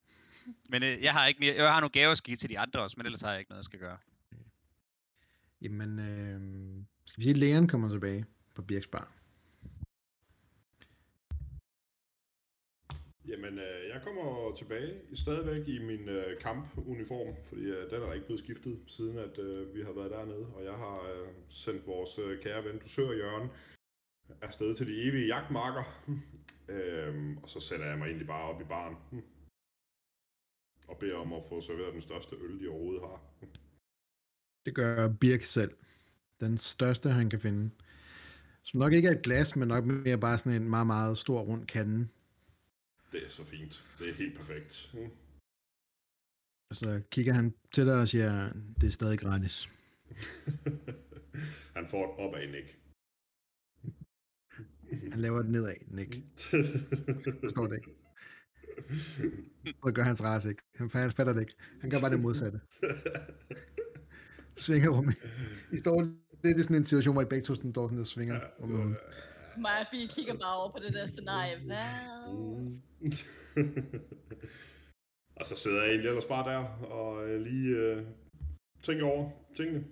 Men øh, jeg har ikke mere. Jeg har nogle gaver at give til de andre også, men ellers har jeg ikke noget, jeg skal gøre. Jamen, øh, skal vi sige, at lægeren kommer tilbage på Birks Bar. Jamen, øh, jeg kommer tilbage stadigvæk i min øh, kampuniform, fordi øh, den er ikke blevet skiftet, siden at øh, vi har været dernede, og jeg har øh, sendt vores øh, kære ven, dusør Jørgen, afsted til de evige jagtmarker, øhm, og så sætter jeg mig egentlig bare op i baren, og beder om at få serveret den største øl, de overhovedet har. Det gør Birk selv. Den største, han kan finde. Som nok ikke er et glas, men nok mere bare sådan en meget, meget stor rund kande. Det er så fint. Det er helt perfekt. Mm. Og så kigger han til dig og siger, det er stadig gratis. Han får et opad nik. Han laver det nedad, Nick. Forstår det ikke. Så gør hans race ikke. Han fatter det ikke. Han gør bare det modsatte. Svinger rummet. I står lidt i sådan en situation, hvor I begge to sådan står sådan der svinger rummet. Mig og Bi kigger bare over på det der scenarie. Hvad? og så sidder jeg egentlig ellers bare der og øh, lige øh, tænker over tingene.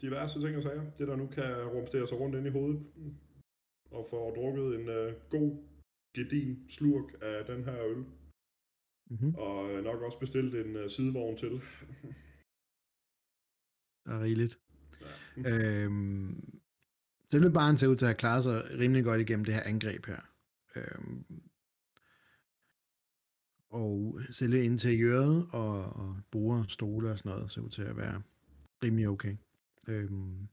Diverse ting og sager. Det der nu kan rumstere sig rundt ind i hovedet. Og få drukket en øh, god, gedin slurk af den her øl. Mm-hmm. Og øh, nok også bestilt en øh, sidevogn til. Der er rigeligt. Ja. Øhm, selve baren ser ud til at have klaret sig rimelig godt igennem det her angreb her. Øhm, og selve interiøret og, og borde, stole og sådan noget ser ud til at være rimelig okay. Øhm,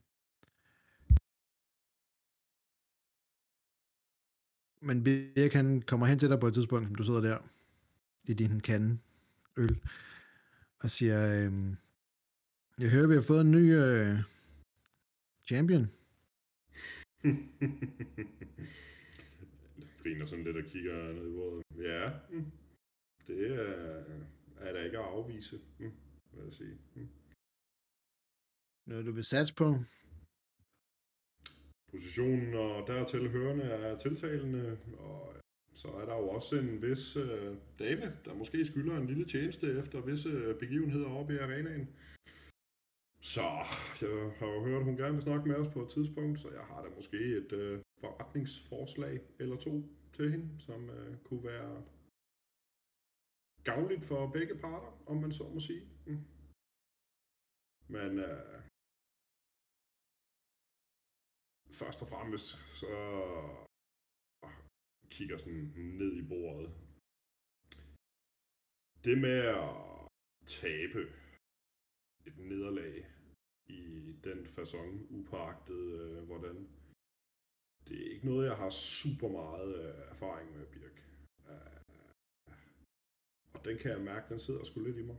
men Birk han kommer hen til dig på et tidspunkt, som du sidder der i din kande øl, og siger, øhm, jeg hører, vi har fået en ny øh, champion. Griner sådan lidt og kigger ned i bordet. Ja, det er, er der ikke at afvise, mm. vil jeg sige. Mm. Noget, du vil satse på? Positionen og dertil hørende er tiltalende, og så er der jo også en vis øh, dame, der måske skylder en lille tjeneste efter visse begivenheder oppe i arenaen. Så jeg har jo hørt, at hun gerne vil snakke med os på et tidspunkt, så jeg har da måske et øh, forretningsforslag eller to til hende, som øh, kunne være gavnligt for begge parter, om man så må sige. Mm. Men øh, først og fremmest, så kigger sådan ned i bordet. Det med at tabe et nederlag i den façon, upåagtet øh, hvordan. Det er ikke noget, jeg har super meget øh, erfaring med, Birk. Øh, og den kan jeg mærke, den sidder sgu lidt i mig.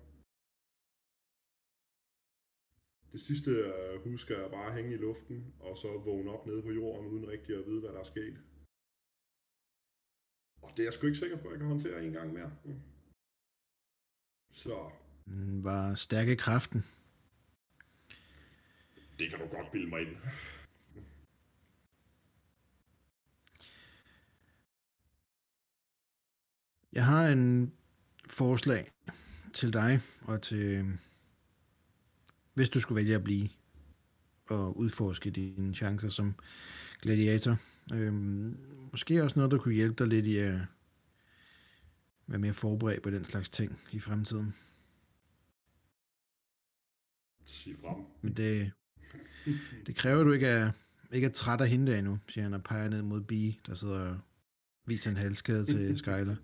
Det sidste øh, jeg husker er bare hænge i luften, og så vågne op nede på jorden, uden rigtig at vide, hvad der er sket. Og det er jeg sgu ikke sikker på, at jeg kan håndtere en gang mere. Mm. Så mm, var stærke kraften det kan du godt bilde mig ind. Jeg har en forslag til dig og til, hvis du skulle vælge at blive og udforske dine chancer som gladiator. Øhm, måske også noget, der kunne hjælpe dig lidt i at være mere forberedt på den slags ting i fremtiden. Sig frem. Men det, det kræver, at du ikke er, ikke er træt af hende der endnu, siger han og peger ned mod Bee, der sidder og viser en halskæde til Skyler.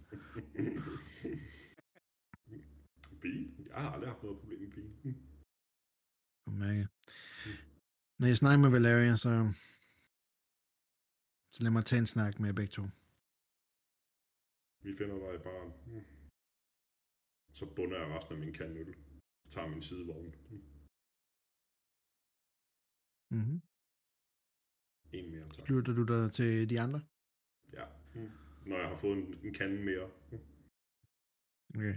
Bi? Jeg har aldrig haft noget problem med Bi. Kan mærke. Når jeg snakker med Valeria, så, så lad mig tage en snak med jer begge to. Vi finder dig i baren. Så bunder jeg resten af min kanøl. Tager min sidevogn. Mm. Mm-hmm. En mere, tak. Slutter du dig til de andre? Ja. Mm. Når jeg har fået en, en kande mere. Mm. Okay.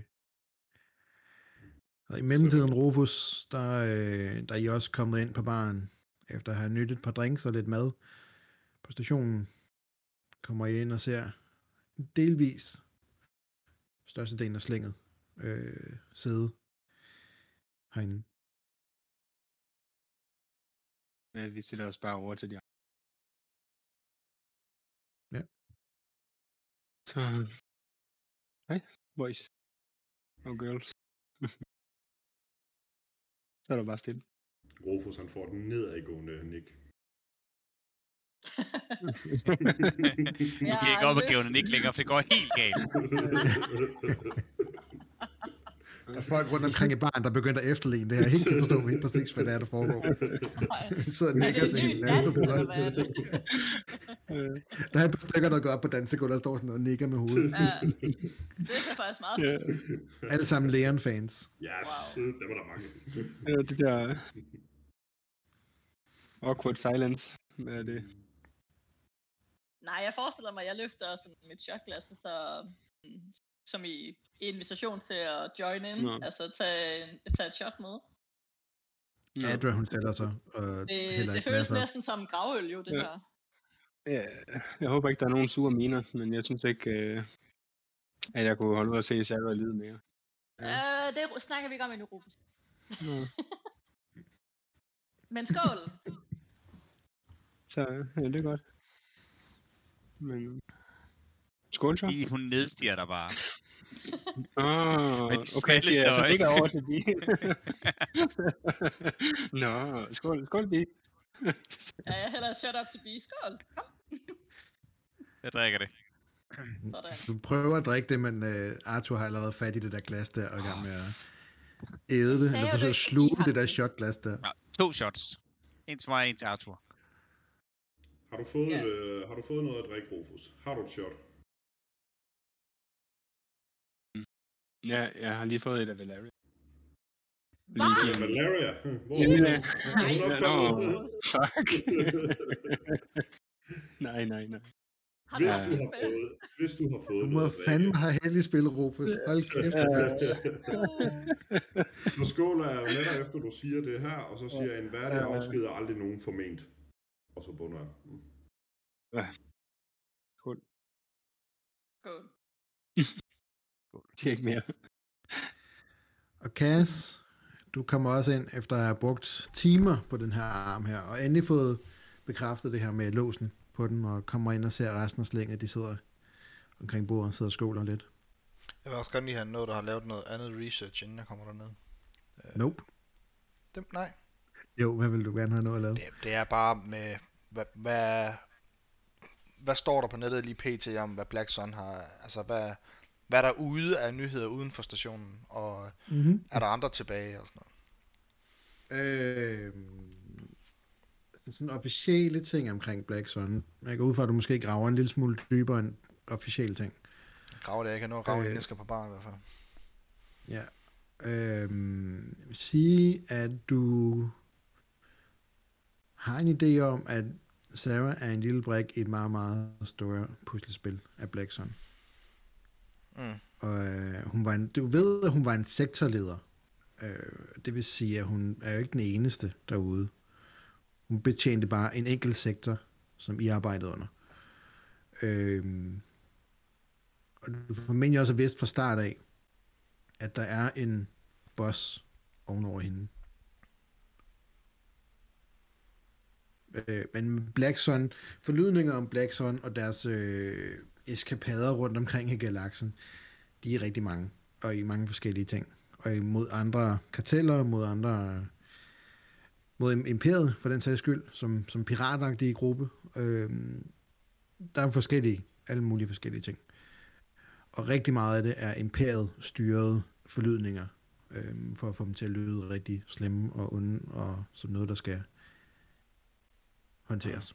Og i mellemtiden, Rufus, der, øh, der er I også kommet ind på baren, efter at have nyttet et par drinks og lidt mad på stationen. Kommer I ind og ser delvis størstedelen af slænget øh, sidde herinde. Øh, Vi sætter os bare over til de andre. Ja. Så Boys. Og girls. Så er der bare stille. Rufus han får den nedadgående nik. Nu kan jeg ikke op og den ikke længere, for det går helt galt. Der er folk rundt omkring i baren, der begynder at efterligne det her. Helt kan forstå helt præcis, hvad det er, der foregår. Så Er nikker det til hinanden. er? Øh, Der er et par stykker, der går op på dansegulvet og står sådan og nikker med hovedet. Ja, det er faktisk meget ja. Alle sammen Leon-fans. Yes, Wow. der var der mange. ja, det der awkward silence. Hvad er det? Nej, jeg forestiller mig, at jeg løfter sådan mit shotglas, og så mm, som i invitation til at join in, Nå. altså tage, tage et shot med. Nå. Adra, hun sætter sig og Det, det et føles op. næsten som gravøl jo, det Ja. her. Ja, jeg håber ikke, der er nogen sure miner, men jeg synes ikke, øh, at jeg kunne holde ud og se Sarah lide mere. Ja. Ja. Øh, det snakker vi ikke om endnu, Rufus. Nå, Men skål! så ja, det er godt. Men... Skål så. Lige, hun nedstiger dig bare. Åh, de okay, øjne. ligger jeg over til Bi. Nå, skål, skål Bi. Ja, jeg hælder et shot op til Bi. Skål! Kom! Jeg drikker det. Sådan. Du prøver at drikke det, men uh, Arthur har allerede fat i det der glas der, og er i gang med at æde det, eller du forsøge at ikke, sluge det der shotglas der. Ja, to shots. En til mig en til Arthur. Har du fået, Ja. øh, har du fået noget at drikke, Rufus? Har du et shot? Ja, jeg har lige fået et af Valeria. Hvad? Lige Ja, Valeria? Hm, Hvor? Ja, Er hun også fuck. nej, nej, nej. Har Hvis du har fået, hvis du har fået Du må noget fandme have held i spil, Rufus. Hold kæft. Så skåler jeg med dig, efter du siger det her, og så siger jeg, en værdig Ja. afsked er aldrig nogen forment. Og så bunder jeg. Mm. Skål. Skål. Det er ikke mere. Og Cass, du kommer også ind efter at have brugt timer på den her arm her, og endelig fået bekræftet det her med låsen på den, og kommer ind og ser resten af slænget, de sidder omkring bordet og sidder og skåler lidt. Jeg vil også gerne lige have noget, der har lavet noget andet research, inden jeg kommer derned. Øh, Nope. Dem, nej. Jo, hvad vil du gerne have noget at lave? Det, det er bare med, hvad, hvad, hvad står der på nettet lige pt. om, hvad Black Sun har, altså hvad, hvad er der ude af nyheder uden for stationen, og Mm-hmm. er der andre tilbage og sådan noget. Øh, sådan officielle ting omkring Black Sun. Jeg går ud fra, at du måske graver en lille smule dybere end officielle ting. Jeg graver det, jeg kan nå at grave, Øh. inden jeg skal på bar i hvert fald. Ja. Jeg vil sige, at du har en idé om, at Sarah er en lille brik i et meget, meget stort puslespil af Black Sun. Mm. Og øh, hun var en, du ved, at hun var en sektorleder. Øh, det vil sige, at hun er jo ikke den eneste derude. Hun betjente bare en enkelt sektor, som I arbejdede under. Øh, og du formentlig også vidst fra start af, at der er en boss ovenover hende. Øh, men Black Sun, forlydninger om Black Sun og deres øh, eskapader rundt omkring i galaksen, de er rigtig mange, og i mange forskellige ting. Og mod andre karteller, mod andre mod imperiet, for den sags skyld, som, som piratagtige gruppe. Øh, der er forskellige, alle mulige forskellige ting. Og rigtig meget af det er imperiet styrede forlydninger, øh, for at få dem til at lyde rigtig slemme og onde, og som noget, der skal håndteres.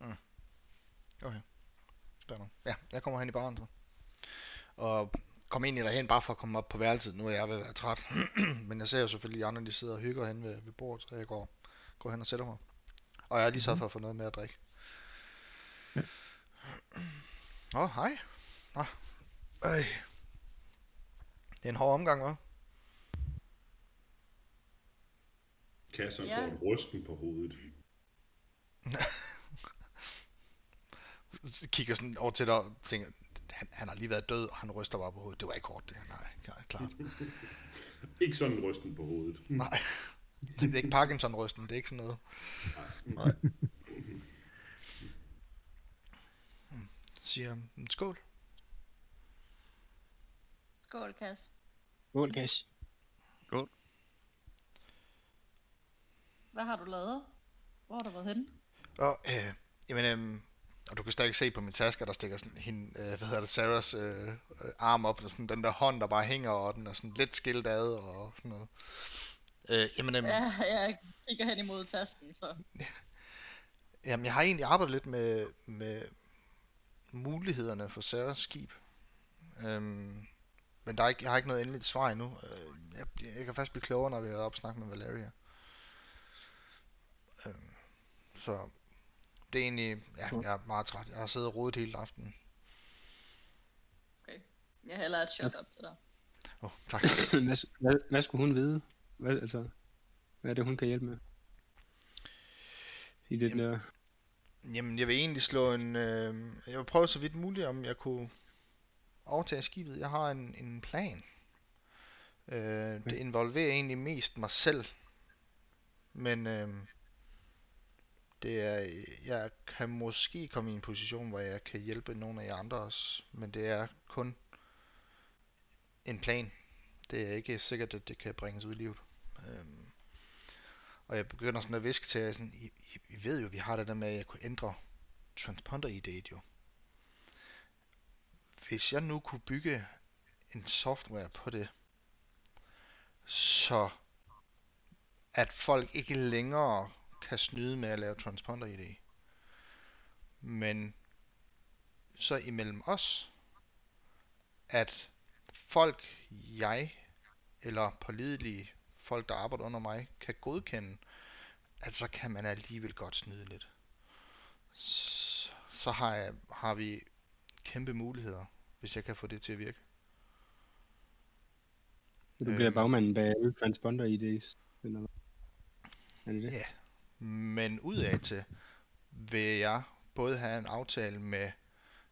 Mm. Okay. Spændende. Ja, jeg kommer hen i baren så. Og kom egentlig derhen bare for at komme op på værelset. Nu er jeg ved at være træt. Men jeg ser jo selvfølgelig, at de andre de sidder og hygger hen ved, ved bordet, så jeg går, går hen og sætter mig. Og jeg er lige sat for at få noget med at drikke. Ja. Åh, oh, hej. Nå. Øj. Det er en hård omgang, hva'? Kasseren Ja. får en rysten på hovedet. Kigger sådan over til dig og tænker, han, han har lige været død, og han ryster bare på hovedet. Det var ikke hårdt, det. Nej, nej, klart. Ikke sådan en rysten på hovedet. Nej. Det er ikke Parkinson-rysten, det er ikke sådan noget. Nej. Så siger han, "Mm, skål. Skål, Kas. Mål cash. Hvad har du lavet? Hvor har du været henne? Og, øh, jamen, øhm, og du kan stadig se på min taske, der stikker sådan hende, øh, hvad hedder det, Sarahs øh, øh, arm op, og sådan den der hånd, der bare hænger, og den er sådan lidt skilt ad, og sådan noget. Øh, jamen, øhm, Ja, jeg kigger hen imod tasken, så... Jamen, jeg har egentlig arbejdet lidt med, med mulighederne for Sarahs skib. Øhm, men der er ikke, jeg har ikke noget endeligt svar endnu. Øh, jeg, jeg kan først blive klogere, når vi oppe og snakke med Valeria. Øhm, så det er egentlig, ja, Cool. jeg er meget træt. Jeg har siddet og rodet hele aftenen. Jeg hælder et shot op til dig. Åh, oh, tak. hvad, hvad, hvad skulle hun vide? Hvad, altså, hvad er det, hun kan hjælpe med? I det Jamen, der... Jamen, jeg vil egentlig slå en... Øh, jeg vil prøve så vidt muligt, om jeg kunne overtage skibet. Jeg har en, en plan. Øh, det involverer egentlig mest mig selv. Men øh, det er, jeg kan måske komme i en position, hvor jeg kan hjælpe nogle af jer andre også. Men det er kun en plan. Det er ikke sikkert, at det kan bringes ud i livet. Øhm, og jeg begynder sådan at viske til jer, sådan, I, I, ved jo, vi har det der med, at jeg kunne ændre transponder i jo. Hvis jeg nu kunne bygge en software på det, så at folk ikke længere kan snyde med at lave transponder i det. Men så imellem os, at folk, jeg eller pålidelige folk, der arbejder under mig, kan godkende, at så kan man alligevel godt snyde lidt. Så, så har, jeg, har vi kæmpe muligheder, hvis jeg kan få det til at virke. Du bliver øhm. bagmanden bag alle transponder IDs. Eller hvad? Er det det? Ja. Men udadtil vil jeg både have en aftale med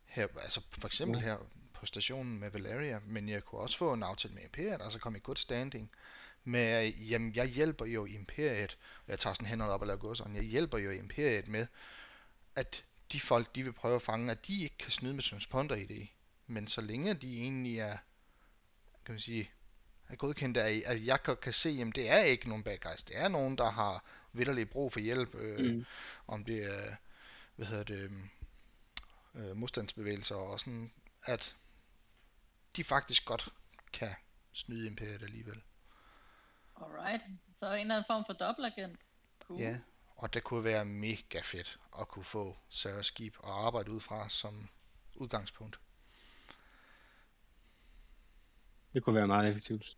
her, altså for eksempel her på stationen med Valeria, men jeg kunne også få en aftale med Imperiet, altså komme i good standing med, jamen jeg hjælper jo Imperiet, og jeg tager sådan hænderne op og laver godseren, jeg hjælper jo Imperiet med, at de folk, de vil prøve at fange, at de ikke kan snyde med transponder i det. Men så længe de egentlig er, kan man sige, er godkendt, at, at jeg godt kan se, jamen det er ikke nogen bad guys. Det er nogen, der har vitterligt brug for hjælp, øh, Mm. om det er, hvad hedder det, øh, modstandsbevægelser og sådan, at de faktisk godt kan snyde imperiet alligevel. Alright. Så en eller anden form for dobbeltagent. Cool. Ja, og det kunne være mega fedt at kunne få Sarahs skib og arbejde ud fra som udgangspunkt. Det kunne være meget effektivt.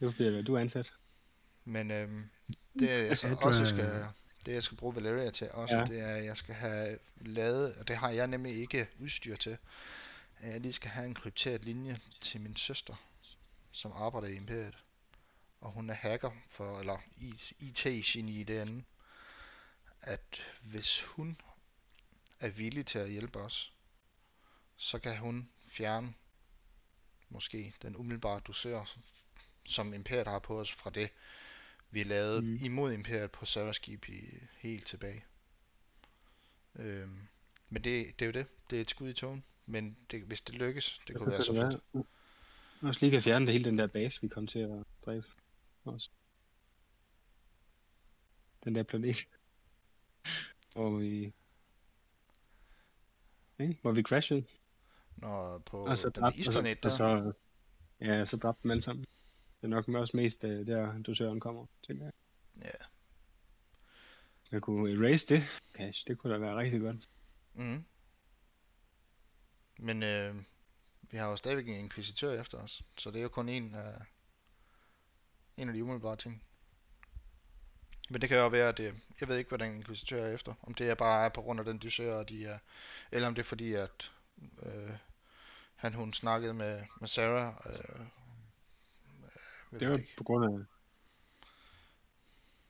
Det bliver du er ansat. Men øhm, det jeg så også er- skal, det jeg skal bruge Valeria til også, Ja. det er, at jeg skal have lavet, og det har jeg nemlig ikke udstyr til, at jeg lige skal have en krypteret linje til min søster, som arbejder i Imperiet. Og hun er hacker for, eller IT-geni i det andet. At hvis hun er villig til at hjælpe os, så kan hun fjerne måske den umiddelbare dosør, som Imperiet har på os fra det, vi lavede Mm. imod Imperiet på serverskib i helt tilbage. Øhm, men det, det er jo det. Det er et skud i togen. Men det, hvis det lykkes, det kunne være så fedt. fedt. Også lige kan fjerne det hele den der base, vi kom til at dræbe. Også. Den der planet. Hvor vi... Ikke? Hvor vi crashede. Når på Og så den dræbte, isplanet så, der. og så, ja, så dræbte dem alle sammen. Det er nok også mest øh, der dosøren kommer, tænker jeg. Ja. Jeg kunne erase det. Cash, det kunne da være rigtig godt. Mm. Men øh, vi har jo stadigvæk en inkvisitør efter os, så det er jo kun en af, en af de umiddelbare ting. Men det kan jo være, at det, jeg ved ikke, hvad den inkvisitør er efter. Om det er bare er på grund af den dysør, de er, eller om det er fordi, at øh, han hun snakkede med, med Sarah. Øh, øh, Det var ikke. på grund af...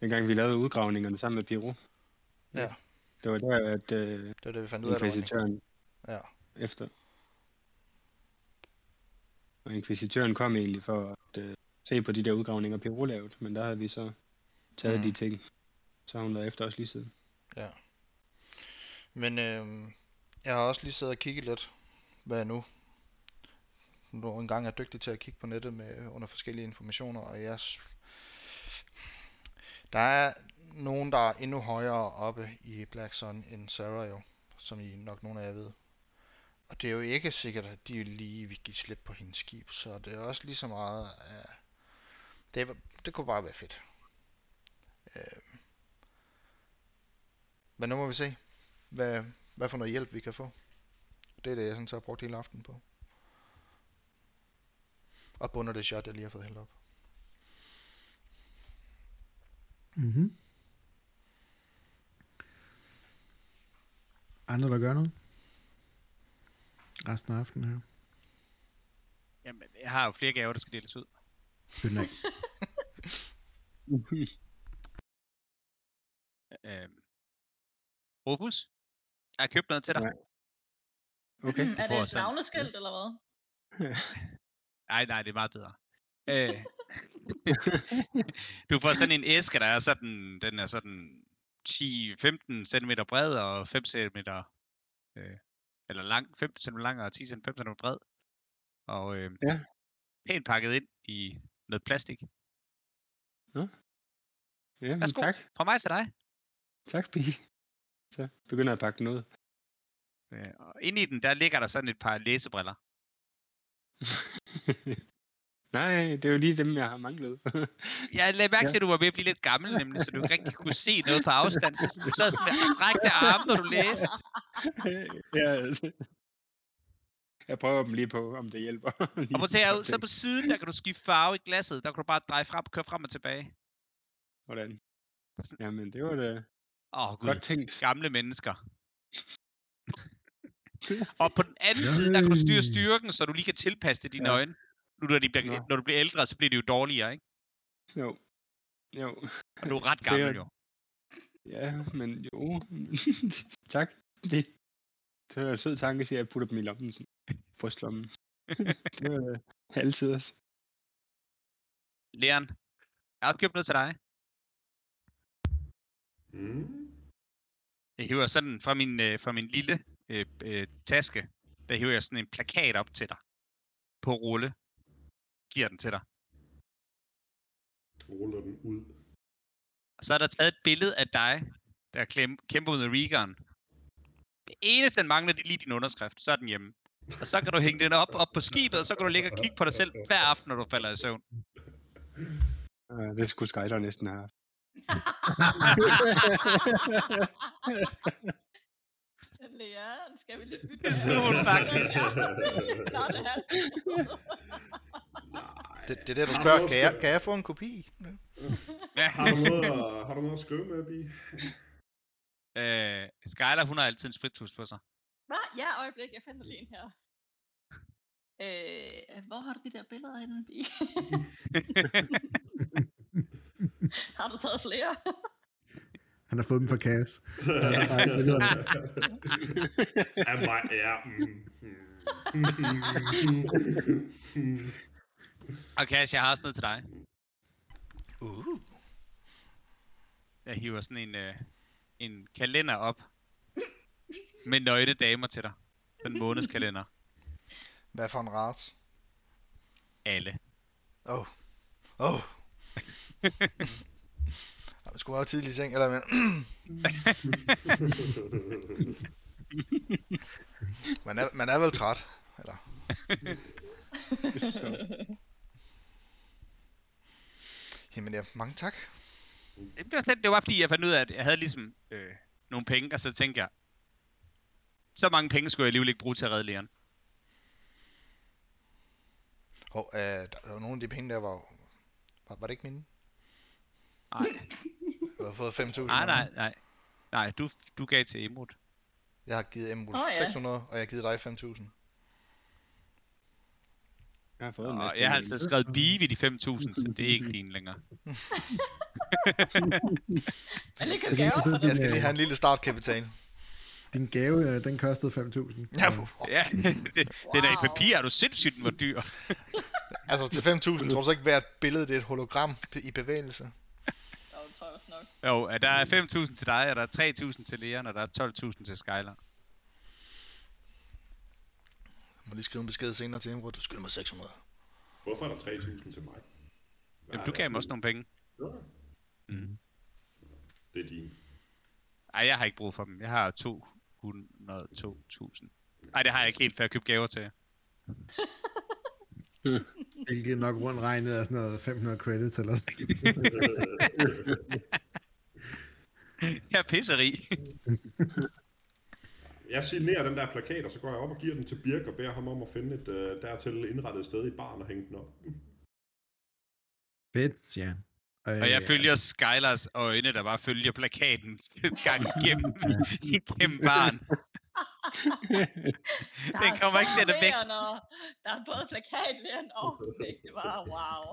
Dengang vi lavede udgravningerne sammen med Piro. Ja. Det var der, at øh, Det var det, vi fandt ud af, det Ja. efter. Og inkvisitøren kom egentlig for at øh, se på de der udgravninger, Piro lavede, men der havde vi så taget Mm. de ting. Så har hun været efter os lige siden. Men øh, jeg har også lige siddet og kigget lidt, hvad nu nu engang er dygtig til at kigge på nettet med under forskellige informationer, og jeg der er nogen, der er endnu højere oppe i Black Sun end Sarah jo, som I nok nogle af jer ved. Og det er jo ikke sikkert, at de lige vil give slip på hendes skib, så det er også lige så meget uh, Det, det kunne bare være fedt. Uh, Men nu må vi se, hvad, hvad for noget hjælp vi kan få. Det er det, jeg sådan så har brugt hele aftenen på. Og bunder det shot, jeg lige har fået hældt op. Mm-hmm. Andre, der gør noget? Resten af aftenen her. Jamen, jeg har jo flere gaver, der skal deles ud. Fyld af. Øhm. Rufus, jeg har købt noget til dig. Ja. Okay. er får det et navneskilt, eller hvad? Nej, nej, det er meget bedre. Øh, du får sådan en æske, der er sådan, den er sådan 10-15 cm bred og 5 cm øh, eller lang, 15 cm lang og 10 cm, 5 cm bred. Og øh, Ja. pænt pakket ind i noget plastik. Ja, men Værsgo. tak. Fra mig til dig. Tak, Pige. Så begynder jeg at pakke den ud. Øh, og inde i den, der ligger der sådan et par læsebriller. Nej, det er jo lige dem, jeg har manglet. Jeg lagde mærke til, at du var ved at blive lidt gammel, nemlig, så du ikke rigtig kunne se noget på afstand. Så du sad sådan og strækte arme, når du læste. ja, jeg prøver dem lige på, om det hjælper. Og prøv at så på siden, der kan du skifte farve i glasset. Der kan du bare dreje frem, køre frem og tilbage. Hvordan? Jamen, det var da Åh, oh, gud. godt tænkt. Gamle mennesker. Og på den anden side, der kan du styre styrken, så du lige kan tilpasse det dine Ja. øjne. Nu, når, de bliver, Nå. når du bliver ældre, så bliver de jo dårligere, ikke? Jo. Jo. Og du er ret Det er- gammel, jo. Ja, men jo. tak. Det, det var en sød tanke, siger jeg, at jeg putter dem i lommen. Sådan. Brystlommen. det var øh, altid også. Leon, jeg har købt noget til dig. Mm. Jeg hiver sådan fra min, øh, fra min lille øh, øh, taske, der hiver jeg sådan en plakat op til dig. På rulle. Giver den til dig. Ruller den ud. Og så er der taget et billede af dig, der klem, kæmper ud med Regon. Det eneste, den mangler, det er lige din underskrift. Så er den hjemme. Og så kan du hænge den op, op på skibet, og så kan du ligge og kigge på dig selv hver aften, når du falder i søvn. Uh, det skulle Skyler næsten have. Leon, skal vi lige bytte? Det skulle hun faktisk. Det er Nej. Det, det er det, du du spørger. noget Kan jeg, kan jeg få en kopi? Ja. Har du noget, at- har du noget at skrive med, Bi? Øh, Skyler, hun har altid en spritus på sig. Hvad? Ja, øjeblik, jeg finder lige en her. Øh, hvor har du de der billeder henne, Bi? har du taget flere? Han har fået dem fra Cass. ja, billede af ja. Og Cash, jeg har også noget til dig. Uh. Jeg hiver sådan en, øh, en kalender op. Med nøgne damer til dig. Den månedskalender. Hvad for en rat? Alle. Oh. Oh. Jeg skulle være tidlig i seng, eller men... man, er, man er vel træt, eller? Jamen ja, mange tak. Det var, slet, det var fordi, jeg fandt ud af, at jeg havde ligesom øh, nogle penge, og så tænkte jeg, så mange penge skulle jeg alligevel ikke bruge til at redde Leon. Hov, øh, der, der var nogle af de penge der, var, var, var det ikke mine? Nej, Du har fået 5.000. nej, nej, nej. Nej, du, du gav til Emrud. Jeg har givet Emerald Åh, ja. 600, og jeg har givet dig 5.000. Jeg har fået en masse jeg har altid skrevet Bive i de 5.000, så det er ikke din længere. Men det kan gaver for det. Jeg skal lige have en lille startkapital. Din gave, øh, den kostede 5.000. Ja, Ja, det, den er i Wow. papir, er du sindssygt, den var dyr. altså til 5.000, tror du så ikke hvert billede, det er et hologram i bevægelse? Jo, det tror jeg også nok. Jo, at der er 5.000 til dig, og der er 3.000 til Leon, og der er 12.000 til Skyler. Jeg må lige skrive en besked senere til Imrud. Du skylder mig 600. Hvorfor er der 3.000 til mig? Hvad Jamen, du gav mig også nogle penge. Ja, Mm. det er din. Ej, jeg har ikke brug for dem. Jeg har 202.000. Nej, det har jeg ikke helt, for jeg købte gaver til jer. Hvilket nok rundt regnet er sådan noget 500 credits eller sådan. Jeg er pisseri. Jeg signerer den der plakat, og så går jeg op og giver den til Birk og beder ham om at finde et uh, dertil indrettet sted i baren og hænge den op. Fedt, siger han. Og jeg følger Skylers øjne, der bare følger plakaten gang igennem, igennem baren. Den er kommer ikke til at væk. Der er både plakatlæren og. Det var wow.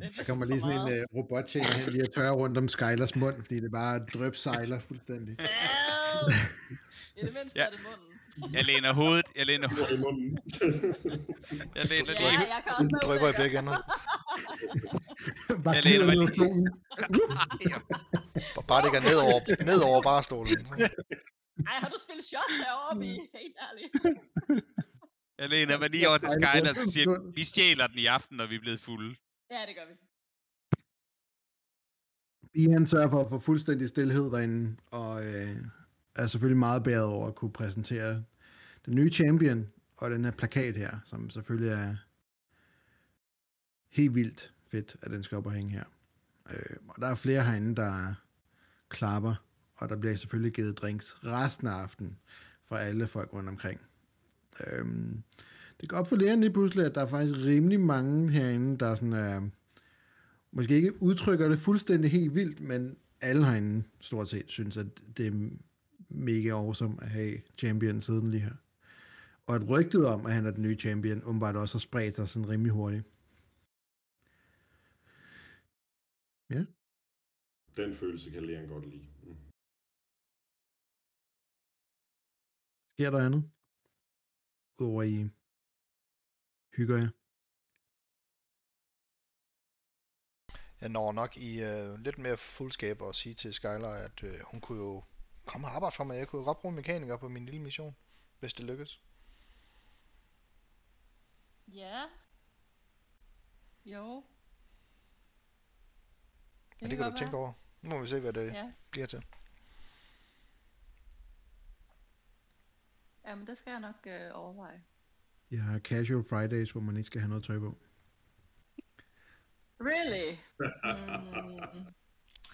Det Der kommer lige sådan en uh, robottjener hen lige at tørre rundt om Skylers mund, fordi det bare drøb sejler fuldstændig. Ja. I det mindste Ja. er det munden. Jeg læner hovedet, jeg læner hovedet, i munden. jeg læner Ja, lige jeg kan også Drypper i begge ender. bare Jeg læner mig lige-. Bare- Bare det går ned over, ned over barstolen. Ej, har du spillet shot heroppe i? Helt ærligt. Jeg læner mig lige over til. Skyler, og så siger vi stjæler den i aften, når vi er blevet fulde. Ja, det gør vi. Bi han sørger for at få fuldstændig stillhed derinde, og øh, er selvfølgelig meget bæret over at kunne præsentere den nye champion, og den her plakat her, som selvfølgelig er helt vildt fedt, at den skal op og hænge her. Øh, og der er flere herinde, der klapper, og der bliver selvfølgelig givet drinks resten af aftenen fra alle folk rundt omkring. Øh, det går op for læreren lige pludselig, at der er faktisk rimelig mange herinde, der sådan er, måske ikke udtrykker det fuldstændig helt vildt, men alle herinde stort set synes, at det er mega awesome at have champion siden lige her. Og at rygtet om, at han er den nye champion, umiddelbart også har spredt sig sådan rimelig hurtigt. Den følelse kan Leon godt lide. Mm. Sker der andet? Udover I hygger jer? Jeg når nok i øh, lidt mere fuldskab og sige til Skylar, at øh, hun kunne jo komme og arbejde for mig. Jeg kunne godt bruge en mekaniker på min lille mission, hvis det lykkes. Ja. Jo. Men det kan du tænke over. Nu må vi se, hvad det Ja. bliver til. Jamen, det skal jeg nok øh, overveje. Jeg har casual Fridays, hvor man ikke skal have noget tøj på. Really? Mm,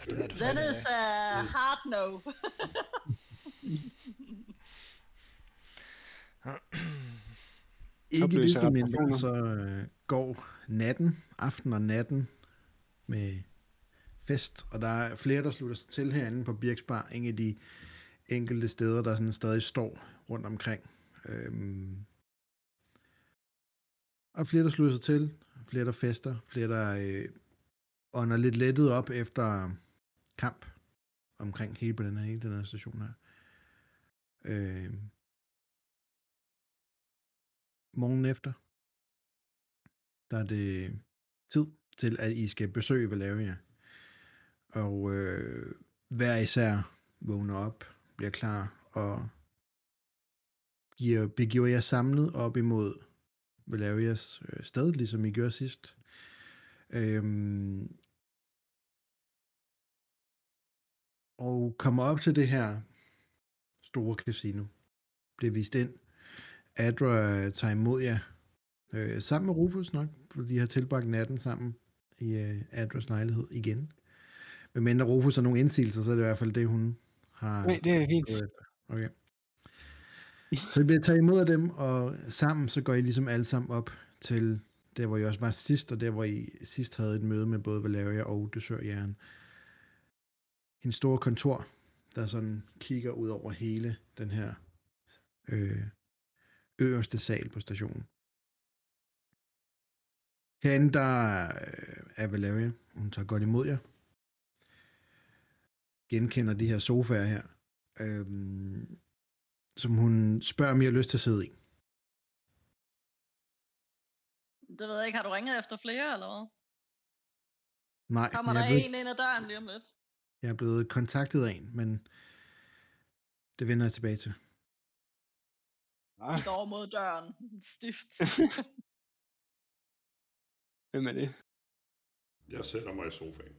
Er det, er det that is a hard no. Ikke desto mindre, så øh, går natten, aften og natten med fest, og der er flere, der slutter sig til herinde på Birksbar, en af de enkelte steder, der sådan stadig står rundt omkring. Øhm, og flere, der slutter sig til, flere, der fester, flere, der øh, ånder lidt lettet op efter kamp omkring hele på den her, hele den her station her. Øh, morgen efter, der er det tid til, at I skal besøge Valeria. Og øh, hver især vågner op, bliver klar og giver, begiver jer samlet op imod Valerias øh, sted, ligesom I gjorde sidst. Øhm, og kommer op til det her store casino. Bliver vist ind. Adra øh, tager imod jer. Øh, sammen med Rufus nok, for de har tilbragt natten sammen i øh, Adras lejlighed igen. Men mindre Rufus har nogle indsigelser, så er det i hvert fald det, hun har Nej, det er fint. Okay. Så I bliver taget imod af dem, og sammen så går I ligesom alle sammen op til der, hvor I også var sidst, og der, hvor I sidst havde et møde med både Valeria og Dusørjæren. Hendes store kontor, der sådan kigger ud over hele den her øh, øverste sal på stationen. Herinde der øh, er Valeria. Hun tager godt imod jer. Genkender de her sofaer her. Øhm, som hun spørger, om I har lyst til at sidde i. Det ved jeg ikke. Har du ringet efter flere, eller hvad? Nej, Kommer der er en ind ad døren lige om lidt? Jeg er blevet kontaktet af en, men det vender jeg tilbage til. Ah, over mod døren. Stift. hvem er det? Jeg sætter mig i sofaen.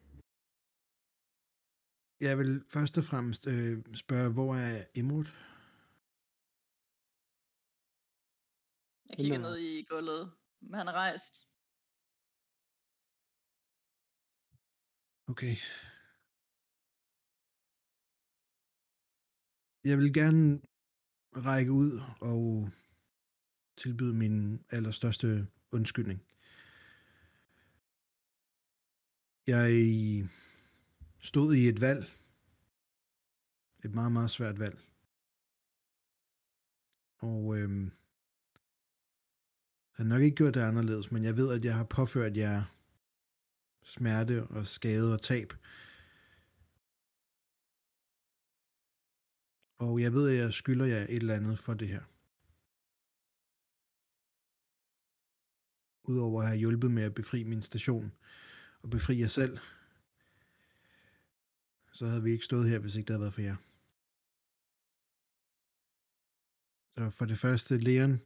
Jeg vil først og fremmest øh, spørge, hvor er Imrud? Jeg kigger ned i gulvet. Men han er rejst. Okay. Jeg vil gerne række ud og tilbyde min allerstørste undskyldning. Jeg stod i et valg. Et meget, meget svært valg. Og øhm, jeg har nok ikke gjort det anderledes, men jeg ved, at jeg har påført jer smerte og skade og tab. Og jeg ved, at jeg skylder jer et eller andet for det her. Udover at have hjulpet med at befri min station og befri jer selv, så havde vi ikke stået her, hvis ikke det havde været for jer. Så for det første, Leon,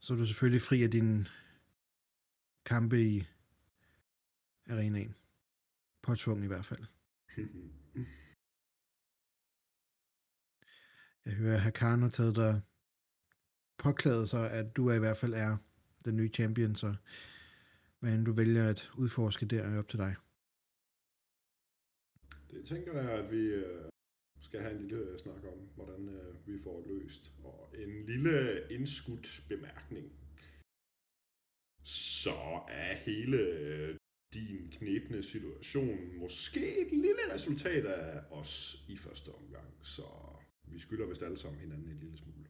så er du selvfølgelig fri af din kampe i arenaen. Påtvunget i hvert fald. Jeg hører, at Hakan har taget dig påklædet sig, at du er i hvert fald er den nye champion, så hvad du vælger at udforske der, er op til dig. Det tænker jeg, at vi øh, skal have en lille øh, snak om, hvordan øh, vi får løst. Og en lille indskudt bemærkning. Så er hele din knæbende situation måske et lille resultat af os i første omgang. Så vi skylder vist alle sammen hinanden en lille smule.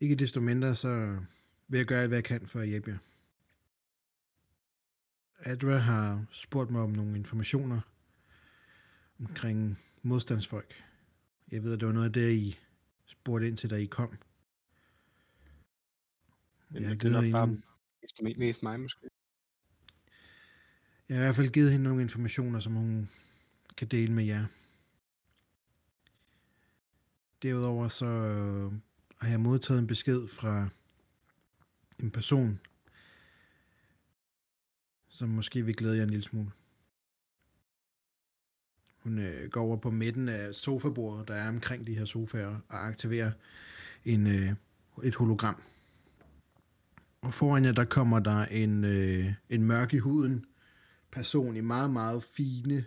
Ikke desto mindre, så vil jeg gøre alt, hvad jeg kan for at hjælpe jer. Adra har spurgt mig om nogle informationer omkring modstandsfolk. Jeg ved, at det var noget af det, I spurgte ind til, da I kom. Men Jeg har, det er givet nok bare hende, mest mig måske jeg har i hvert fald givet hende nogle informationer, som hun kan dele med jer. Derudover så øh, har jeg modtaget en besked fra en person, som måske vil glæde jer en lille smule. Hun øh, går over på midten af sofabordet, der er omkring de her sofaer, og aktiverer en, øh, et hologram. Og foran jer, der kommer der en, øh, en mørk i huden person i meget, meget fine,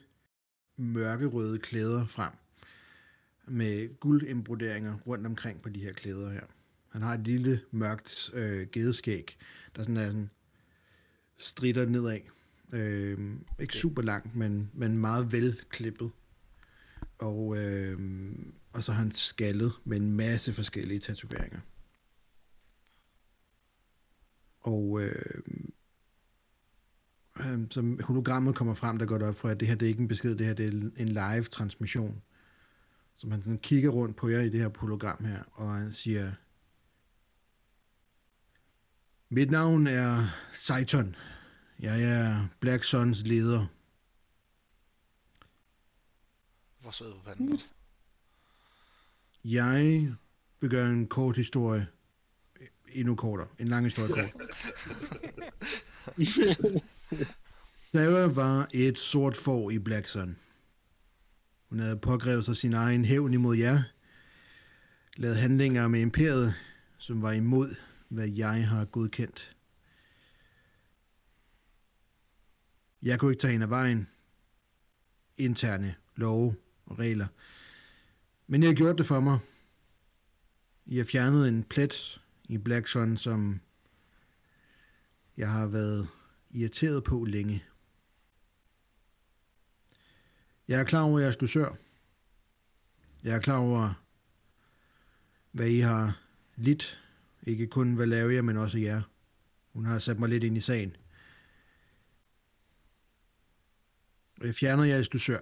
mørkerøde klæder frem. Med guldembroderinger rundt omkring på de her klæder her. Han har et lille mørkt øh, gedeskæg, der sådan er sådan stritter nedad. Øh, ikke super langt, men, men meget velklippet. Og, øh, og så har han skaldet med en masse forskellige tatoveringer. Og øh, øh, som hologrammet kommer frem, der går det op for, at det her det er ikke en besked, det her det er en live transmission. Så man sådan kigger rundt på jer i det her hologram her, og han siger, Mit navn er Saiton. Jeg er Black Suns leder. Hvor sød på panden. Jeg vil gøre en kort historie endnu kortere. En lang historie kort. Sarah var et sort får i Blackson. Hun havde pågrevet sig sin egen hævn imod jer. Lavet handlinger med imperiet, som var imod, hvad jeg har godkendt. Jeg kunne ikke tage hende af vejen. Interne love og regler. Men jeg har gjort det for mig. I har fjernet en plet i Black Sun, som jeg har været irriteret på længe. Jeg er klar over jeres dusør. Jeg er klar over, hvad I har lidt. Ikke kun hvad laver jeg, men også jer. Hun har sat mig lidt ind i sagen. Jeg fjerner jeres dusør.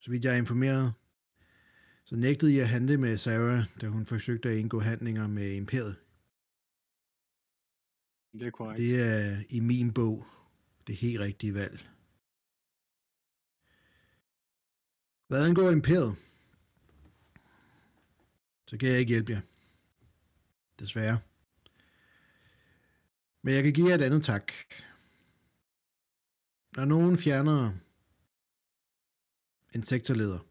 Så vidt jeg er informeret, så nægtede jeg at handle med Sarah, da hun forsøgte at indgå handlinger med imperiet. Det er korrekt. Det er i min bog det helt rigtige valg. Hvad angår imperiet, så kan jeg ikke hjælpe jer. Desværre. Men jeg kan give jer et andet tak. Når nogen fjerner en sektorleder,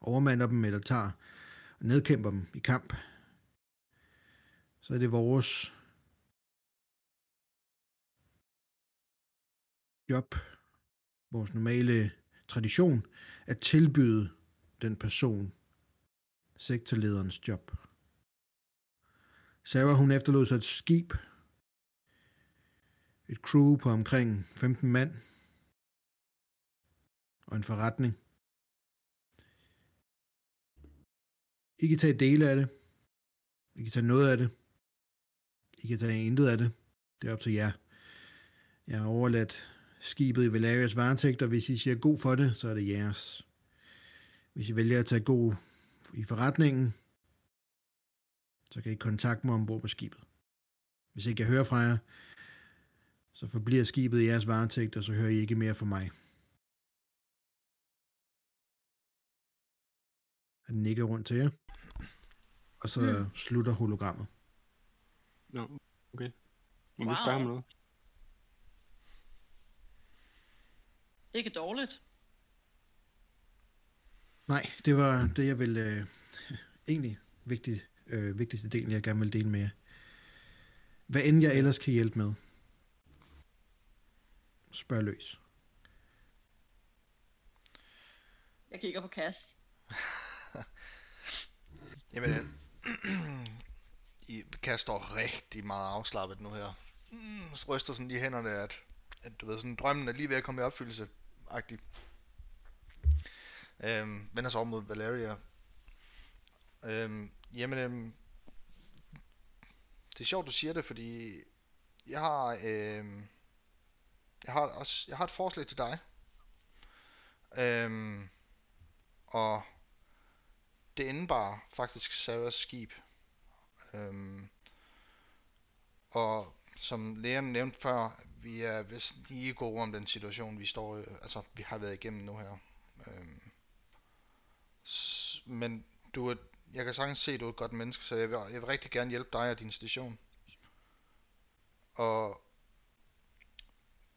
overmander dem eller tager og nedkæmper dem i kamp, så er det vores job, vores normale tradition, at tilbyde den person sektorlederens job. Sarah hun efterlod sig et skib, et crew på omkring 15 mand og en forretning. I kan tage dele af det. I kan tage noget af det. I kan tage intet af det. Det er op til jer. Jeg har overladt skibet i Valerias varetægt, og hvis I siger god for det, så er det jeres. Hvis I vælger at tage god i forretningen, så kan I kontakte mig ombord på skibet. Hvis ikke jeg hører fra jer, så forbliver skibet i jeres varetægt, og så hører I ikke mere fra mig. Han nikker rundt til jer, og så Mm. slutter hologrammet. Nå, okay. Må vi Wow. spørge om noget? Ikke dårligt. Nej, det var det, jeg ville øh, egentlig vigtig, øh, vigtigste del, jeg gerne vil dele med jer. Hvad end jeg ellers kan hjælpe med. Spørg løs. Jeg kigger på Cass. Jamen, i kaster rigtig meget afslappet nu her. Mm, så ryster sådan lige hænderne, at, at du ved, sådan drømmen er lige ved at komme i opfyldelse. -agtig. Øhm, vender sig over mod Valeria. Øhm, jamen, øhm, det er sjovt, du siger det, fordi jeg har, øhm, jeg har også, jeg har et forslag til dig. Øhm, og det indebar faktisk Sarahs skib. Øhm, og som lægeren nævnte før, vi er vist lige gode om den situation, vi står altså vi har været igennem nu her. Øhm, s- men du er, jeg kan sagtens se, at du er et godt menneske, så jeg vil, jeg vil rigtig gerne hjælpe dig og din station. Og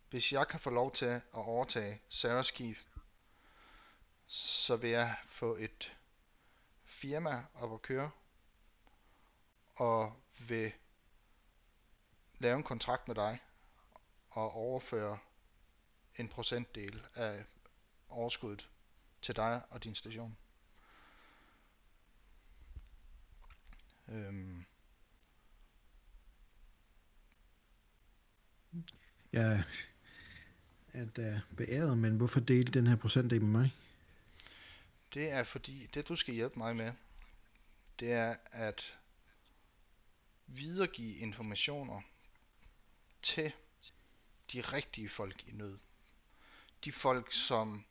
hvis jeg kan få lov til at overtage Sarahs skib, så vil jeg få et firma op at køre, og vil lave en kontrakt med dig, og overføre en procentdel af overskuddet til dig og din station. Øhm, Jeg er da beæret, men hvorfor dele den her procentdel med mig? Det er fordi, det du skal hjælpe mig med, det er at videregive informationer til de rigtige folk i nød. De folk, som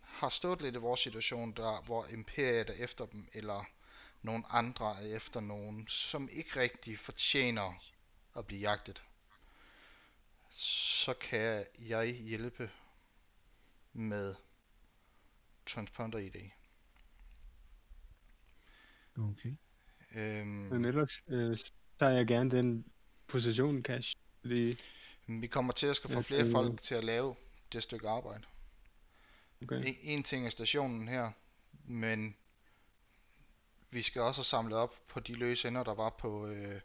har stået lidt i vores situation, der, hvor imperiet er efter dem, eller nogle andre er efter nogen, som ikke rigtig fortjener at blive jagtet. Så kan jeg hjælpe med transponder ID. Okay. Øhm, Men ellers øh, tager jeg gerne den position, Cash. Fordi, vi kommer til at skal få flere folk til at lave det stykke arbejde. okay. En, en ting er stationen her, men vi skal også have samlet op på de løse ender, der var på, øh,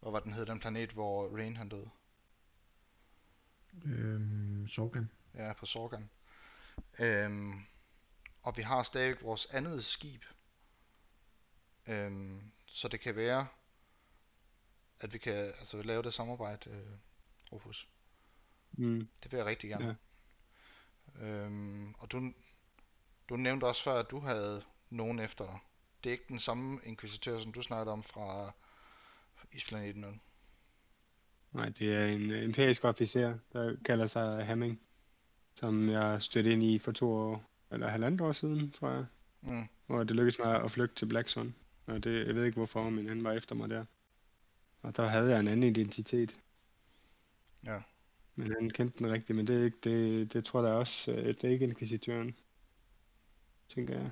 hvad var den hed, den planet, hvor Rain han døde. Øhm, Sorgan. Ja, på Sorgan. Øhm, og vi har stadig vores andet skib. Øhm, så det kan være, at vi kan altså, lave det samarbejde, øh, Rufus. Mm, Det vil jeg rigtig gerne. Ja. Øhm, og du, du nævnte også før, at du havde nogen efter dig. Det er ikke den samme inkvisitør, som du snakkede om fra Isplaneten. vel? nej, det er en empirisk officer, der kalder sig Hamming. Som jeg stødte ind i for to år, eller halvandet år siden, tror jeg. Mm. Hvor det lykkedes mig at flygte til Black Sun. Og det, jeg ved ikke hvorfor, men han var efter mig der. Og der havde jeg en anden identitet. Ja. Men han kendte den rigtigt, men det er ikke, det, det tror jeg da også, øh, det er ikke inkvisitøren, tænker jeg.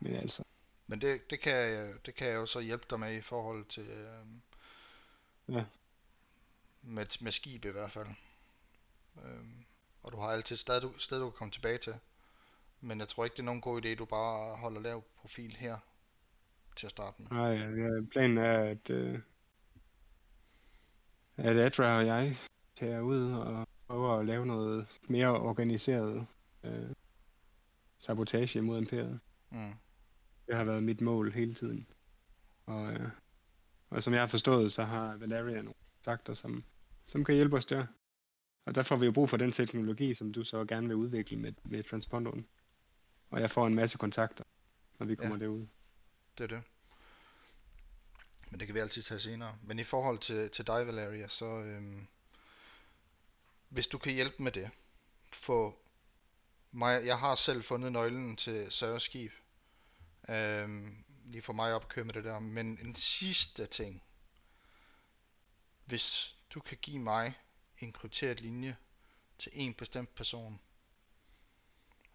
Men altså, Men det, det, kan jeg, det kan jeg jo så hjælpe dig med i forhold til... Øh, Ja. Med, med skib i hvert fald. Øhm, og du har altid et sted, du, sted, du kan komme tilbage til. Men jeg tror ikke, det er nogen god idé, du bare holder lav profil her til at starte med. nej, ja, planen er, at, øh, at Adra og jeg tager ud og prøver at lave noget mere organiseret øh, sabotage mod imperiet. Mm. Det har været mit mål hele tiden. Og, øh, og som jeg har forstået, så har Valeria nogle kontakter, som, som kan hjælpe os der. Og der får vi jo brug for den teknologi, som du så gerne vil udvikle med, med transponderen. Og jeg får en masse kontakter, når vi kommer Ja. derud. Det er det. Men det kan vi altid tage senere. Men i forhold til, til dig, Valeria, så øhm, hvis du kan hjælpe med det, få mig, jeg har selv fundet nøglen til Søres skib. Øhm, lige for mig op at køre med det der. Men en sidste ting. Hvis du kan give mig en krypteret linje til en bestemt person.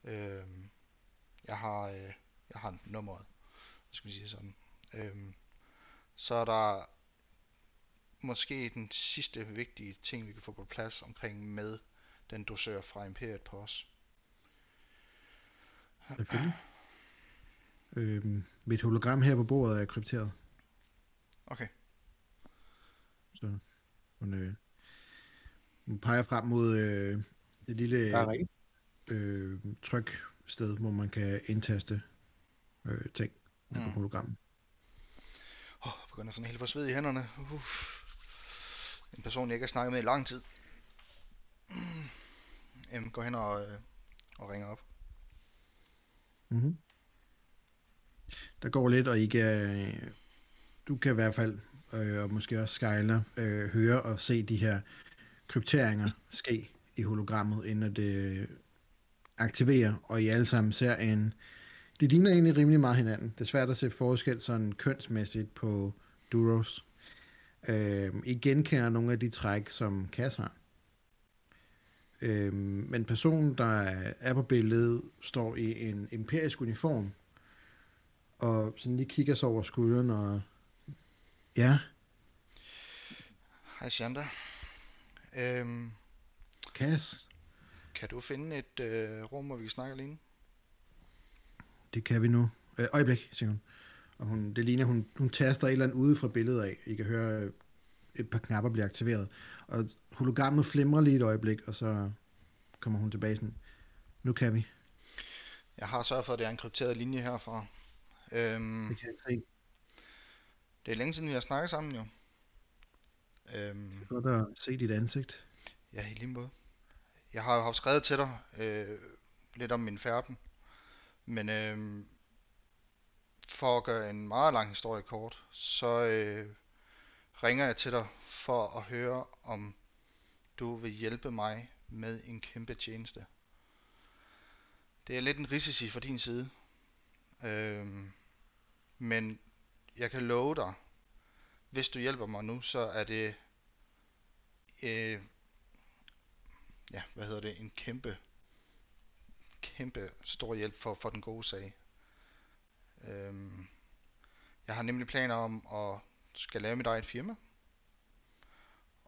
Øhm, jeg har, øh, jeg har nummeret skal vi sige sådan. Øhm, så er der måske den sidste vigtige ting, vi kan få på plads omkring med den dosør fra Imperiet på os. Selvfølgelig. Øhm, mit hologram her på bordet er krypteret. Okay, Så hun, øh, hun peger frem mod øh, det lille øh, tryksted, hvor man kan indtaste øh, ting mm. på Mm. hologrammet. Åh, jeg begynder sådan helt få sved i hænderne. Uff. En person, jeg ikke har snakket med i lang tid. Em går hen og, øh, og ringer op. Mm-hmm. Der går lidt, og I kan, du kan i hvert fald, øh, og måske også Skyler, øh, høre og se de her krypteringer ske i hologrammet, inden det øh, aktiverer, og I alle sammen ser en... Det ligner egentlig rimelig meget hinanden. Det er svært at se forskel sådan kønsmæssigt på Duros. Øh, I genkender nogle af de træk, som Cass har. Øh, men personen, der er på billedet, står i en imperisk uniform, og sådan lige kigger sig over skulderen, og ja, Hej Shanda. Øhm, Cass, kan du finde et øh, rum, hvor vi kan snakke alene? det kan vi nu. Øh, øjeblik, siger hun. Og hun, det ligner, hun, hun taster et eller andet ude fra billedet af. I kan høre øh, et par knapper blive aktiveret. Og hologrammet flimrer lige et øjeblik, og så kommer hun tilbage sådan, nu kan vi. Jeg har sørget for, at det er en krypteret linje herfra. Øhm, Det kan jeg se. det er længe siden, vi har snakket sammen jo. Øhm, Godt at se dit ansigt. Ja, i lige måde. Jeg har jo haft skrevet til dig øh, lidt om min færden. Men øh, for at gøre en meget lang historie kort, så øh, ringer jeg til dig for at høre, om du vil hjælpe mig med en kæmpe tjeneste. Det er lidt en risici fra din side. Øh, men jeg kan love dig, hvis du hjælper mig nu, så er det øh, ja, hvad hedder det, en kæmpe, kæmpe stor hjælp for, for den gode sag. Øhm, jeg har nemlig planer om at skal lave mit eget firma,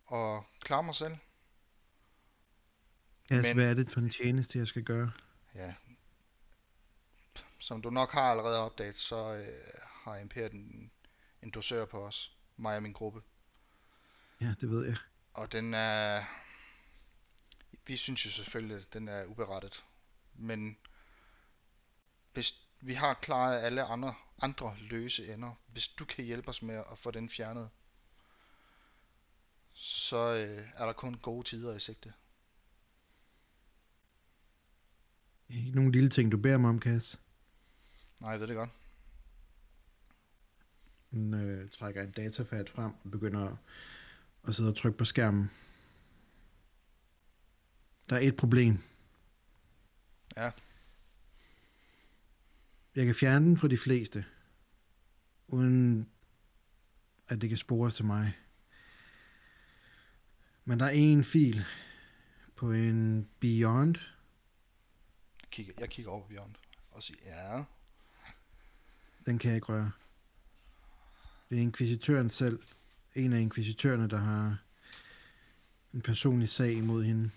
og klare mig selv. Cass, Men- hvad er det for en tjeneste, jeg skal gøre? Ja, som du nok har allerede opdaget, så øh, har Imperiet en, en dosør på os, mig og min gruppe. Ja, det ved jeg. Og den er... Vi synes jo selvfølgelig, at den er uberettet. Men hvis vi har klaret alle andre, andre løse ender, hvis du kan hjælpe os med at få den fjernet, så øh, er der kun gode tider i sigte. Ikke nogen lille ting, du beder mig om, Cass. Nej, jeg ved det godt. Øh, trækker en datafat frem og begynder at sidde og trykke på skærmen. Der er et problem. Ja. Jeg kan fjerne den for de fleste, uden at det kan spores til mig. Men der er en fil på en Beyond. Jeg kigger, jeg kigger over på Beyond og siger, ja, Den kan jeg ikke røre. Det er inkvisitøren selv. En af inkvisitørerne, der har en personlig sag imod hende.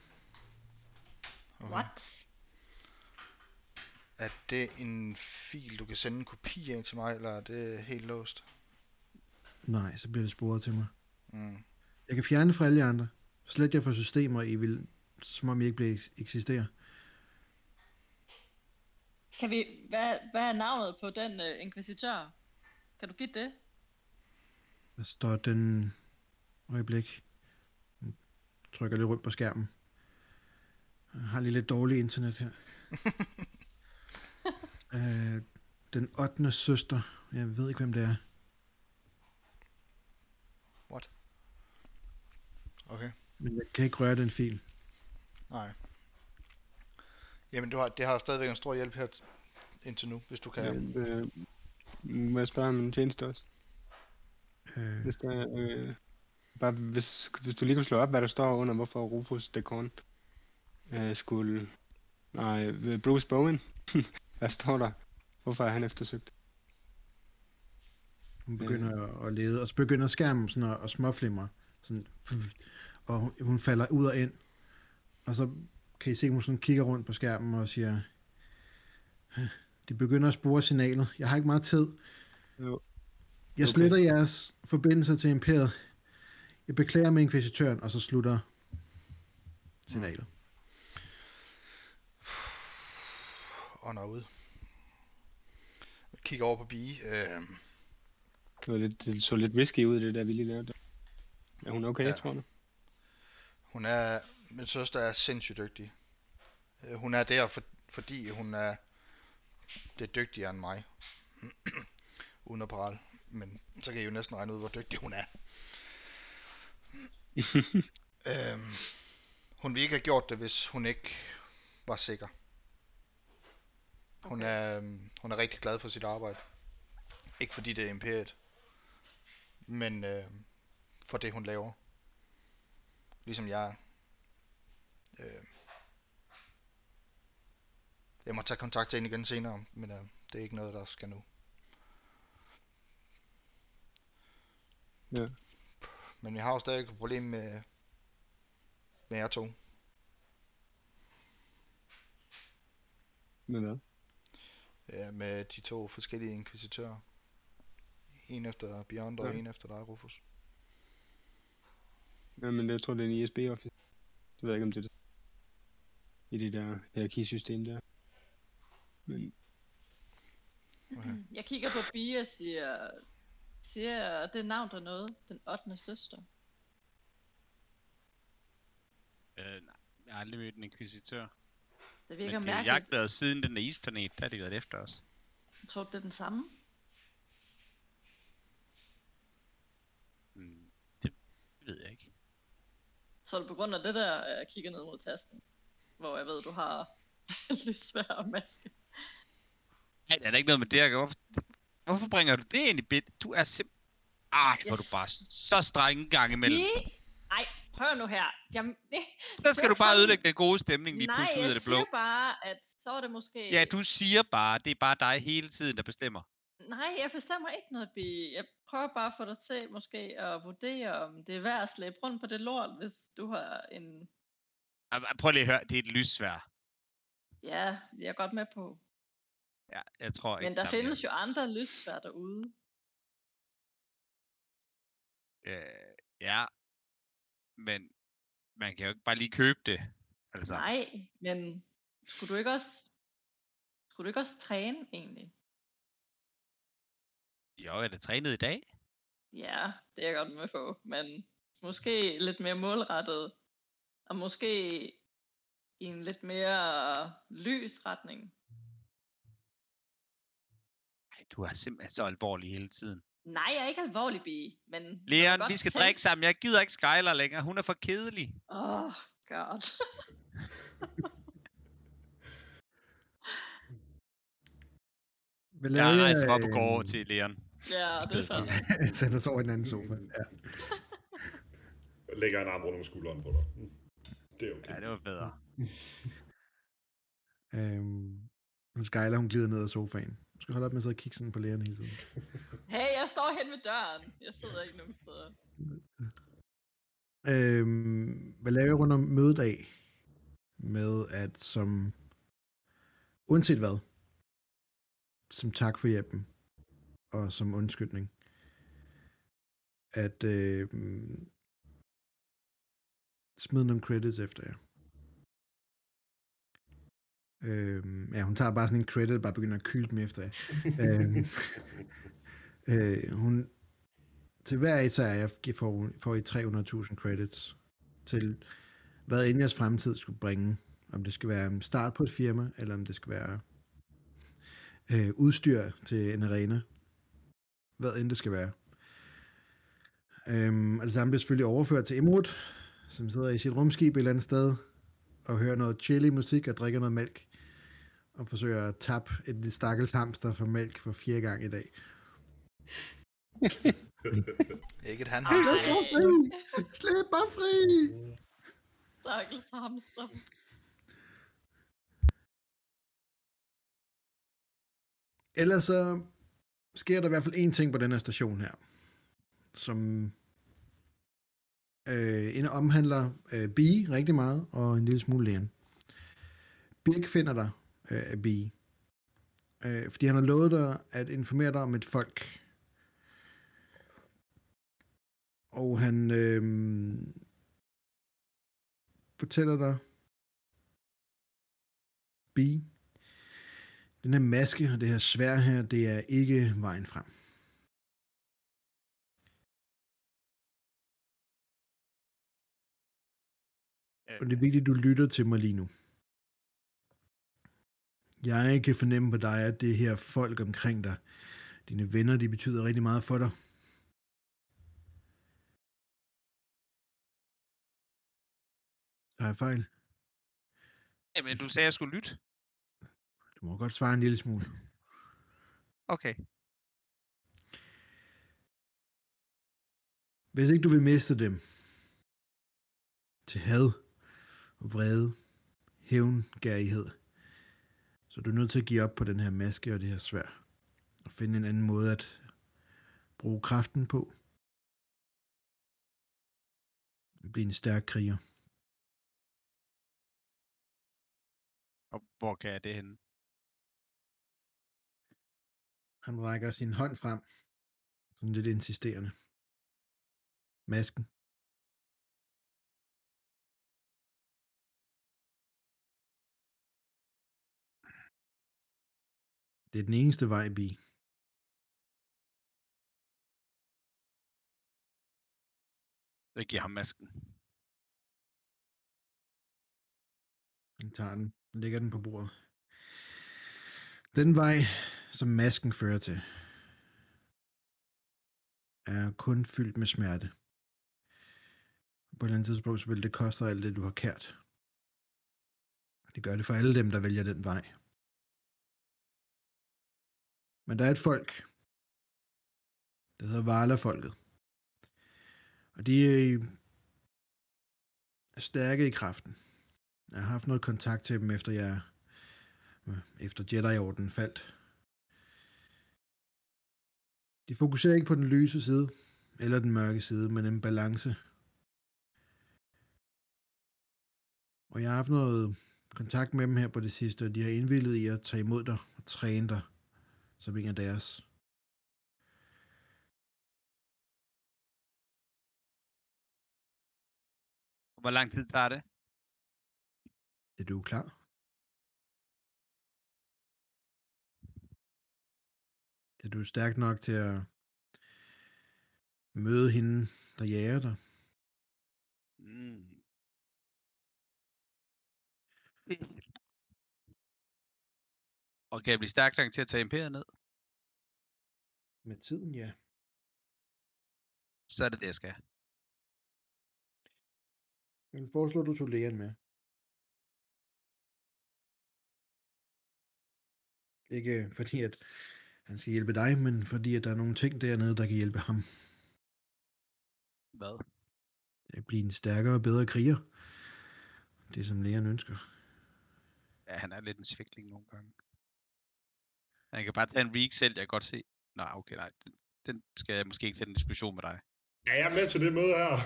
okay. What? Er det en fil, du kan sende en kopi af til mig, eller er det helt låst? Nej, så bliver det sporet til mig. Mm. Jeg kan fjerne fra alle jer andre. Slet jer fra systemer, I vil, som om I ikke bliver eks- eksisterer. Kan vi, hvad, hvad er navnet på den uh, inkvisitør? Kan du give det? Der står den øjeblik. Jeg trykker lidt rundt på skærmen. Jeg har lige lidt dårligt internet her. øh, den 8. søster. Jeg ved ikke, hvem det er. What? Okay, Men jeg kan ikke røre den fil. nej. Jamen, du har, det har stadigvæk en stor hjælp her indtil nu, hvis du kan. Øh, øh, må jeg spørge om en tjeneste også? Øh, Hvis, der, øh, bare hvis, hvis du lige kunne slå op, hvad der står under, hvorfor Rufus Decorn øh, skulle... Nej, øh, Bruce Bowen. hvad står der? Hvorfor er han eftersøgt? hun begynder at, at lede, og så begynder skærmen sådan at, at småflimre. Sådan, og hun- hun falder ud og ind. Og så kan I se, at hun sådan kigger rundt på skærmen og siger, de begynder at spore signalet. Jeg har ikke meget tid. Jo. Jeg Okay. sletter jeres forbindelser til imperiet. Jeg beklager med inkvisitøren, og så slutter signalet. Ånder ud. Jeg kigger over på Bie. Øh, Det, var lidt, det så lidt risky ud, det der vi lige lavede. der. Er hun okay, Ja. ja. tror du? hun er, min søster er sindssygt dygtig. Øh, hun er der, for, fordi hun er det dygtigere end mig. Uden at prale. Men så kan I jo næsten regne ud, hvor dygtig hun er. øhm, hun ville ikke have gjort det, hvis hun ikke var sikker. Hun Okay. er, øhm, hun er rigtig glad for sit arbejde. Ikke fordi det er imperiet, men øh, for det hun laver. Ligesom jeg. Øh, jeg må tage kontakt til hende igen senere, men øh, det er ikke noget, der skal nu. Ja. Men vi har jo stadig et problem med, med jer to. Med hvad? Ja, med de to forskellige inkvisitører. En efter Beyond og Ja. en efter dig, Rufus. Ja, men jeg tror, det er en ISB-office. Så ved jeg ikke, om det er det. I det der hierarkisystem der. Men Okay. Jeg kigger på Bia og siger, siger det navn der noget? Den 8. søster. Øh, nej, jeg har aldrig mødt en inkvisitør. Det Men virker de har jo mærkeligt. jagtet os siden den der isplanet, der har de været efter os. Jeg tror, det er den samme. Mm, det ved jeg ikke. Så er det på grund af det der, jeg kigger ned mod tasken. Hvor jeg ved, du har lysvær og maske. Nej, der er da ikke noget med det at gøre. Hvorfor, bringer du det ind i bit? Du er simpelthen... Ej, hvor du bare så streng en gang imellem. I... Ej, prøv nu her. Jamen, Så skal du bare ødelægge den gode stemning lige nej, pludselig ud af jeg det blå. siger bare, at så er det måske... Ja, du siger bare, det er bare dig hele tiden, der bestemmer. Nej, jeg bestemmer ikke noget, Bi. Jeg prøver bare at få dig til måske at vurdere, om det er værd at slæbe rundt på det lort, hvis du har en... Ah, ah, Prøv lige at høre, det er et lyssvær. Ja, jeg er godt med på. Ja, jeg tror ikke, Men der er findes jo mere- andre lysvær derude. Øh, ja, men man kan jo ikke bare lige købe det. Altså, Nej, men skulle du ikke også... Skulle du ikke også træne, egentlig? jo, er det trænet i dag? Ja, det er jeg godt med på, men måske lidt mere målrettet, og måske i en lidt mere lys retning. Du er simpelthen så alvorlig hele tiden. Nej, jeg er ikke alvorlig, Bi, men... Leon, vi skal tænke- drikke sammen. Jeg gider ikke Skylar længere. Hun er for kedelig. Åh, oh, god. Vil Jeg jeg, rejser mig op og går over øh, til Leon. ja, det er fandme. Sætter sig over i den anden sofa. Ja. lægger en arm rundt om skulderen på dig. Mm. Det er okay. Ja, det var bedre. Øhm, og Skyler, hun glider ned af sofaen. Du skal holde op med at sidde og kigge sådan på lærerne hele tiden. Hey, jeg står hen ved døren. Jeg sidder ikke nogen steder. Øhm, hvad laver jeg rundt om mødet af? Med at som, uanset hvad, som tak for hjælpen, og som undskyldning, at øh, smide nogle credits efter jer. Øhm, ja, hun tager bare sådan en credit, og bare begynder at kyle dem efter øhm, øh, hun, til hver et gi- får, får I 300.000 credits til, hvad end jeres fremtid skulle bringe. Om det skal være en start på et firma, eller om det skal være øh, udstyr til en arena. Hvad end det skal være. Øhm, og det samme bliver selvfølgelig overført til Imrud, som sidder i sit rumskib et eller andet sted, og hører noget chili musik og drikker noget mælk, og forsøger at tappe et stakkels hamster for mælk for fjerde gang i dag. Ikke et han har. Slip mig fri! stakkels hamster. Ellers så sker der i hvert fald en ting på den her station her, som øh, en omhandler øh, Bee rigtig meget, og en lille smule Leon. Birk finder dig øh, af Bee, øh, fordi han har lovet dig at informere dig om et folk. Og han øh, fortæller dig, Bee, den her maske og det her svær her, det er ikke vejen frem. Og det er vigtigt, at du lytter til mig lige nu. Jeg kan fornemme på dig, at det her folk omkring dig, dine venner, de betyder rigtig meget for dig. Har jeg fejl? Jamen, du sagde, at jeg skulle lytte. Du må godt svare en lille smule. Okay. Hvis ikke du vil miste dem til had og vrede, hævn, så er du nødt til at give op på den her maske og det her svær. Og finde en anden måde at bruge kraften på. Blive en stærk kriger. Og hvor kan jeg det henne? Han rækker sin hånd frem, sådan lidt insisterende. Masken. Det er den eneste vej, Bi. Jeg giver ham masken. Han tager den, lægger den på bordet. Den vej, som masken fører til, er kun fyldt med smerte. På et eller andet tidspunkt så vil det koste alt det, du har kært. Det gør det for alle dem, der vælger den vej. Men der er et folk, der hedder Vala-folket. Og de er stærke i kraften. Jeg har haft noget kontakt til dem, efter jeg efter Jedi-orden faldt. De fokuserer ikke på den lyse side, eller den mørke side, men en balance. Og jeg har haft noget kontakt med dem her på det sidste, og de har indvillet i at tage imod dig og træne dig som en af deres. Hvor lang tid tager det? Er du klar? Er du stærk nok til at møde hende, der jager dig? Mm. Og kan jeg blive stærk nok til at tage imperiet ned? Med tiden, ja. Så er det det, jeg skal. Jeg vil foreslå, at du tog lægen med. Ikke fordi, at han skal hjælpe dig, men fordi, at der er nogle ting dernede, der kan hjælpe ham. Hvad? at blive en stærkere og bedre kriger. Det som lægeren ønsker. Ja, han er lidt en svikling nogle gange. Han kan bare tage en reek selv, jeg kan godt se. Nå, okay, nej. Den, den skal jeg måske ikke tage en diskussion med dig. Er jeg med til det møde her?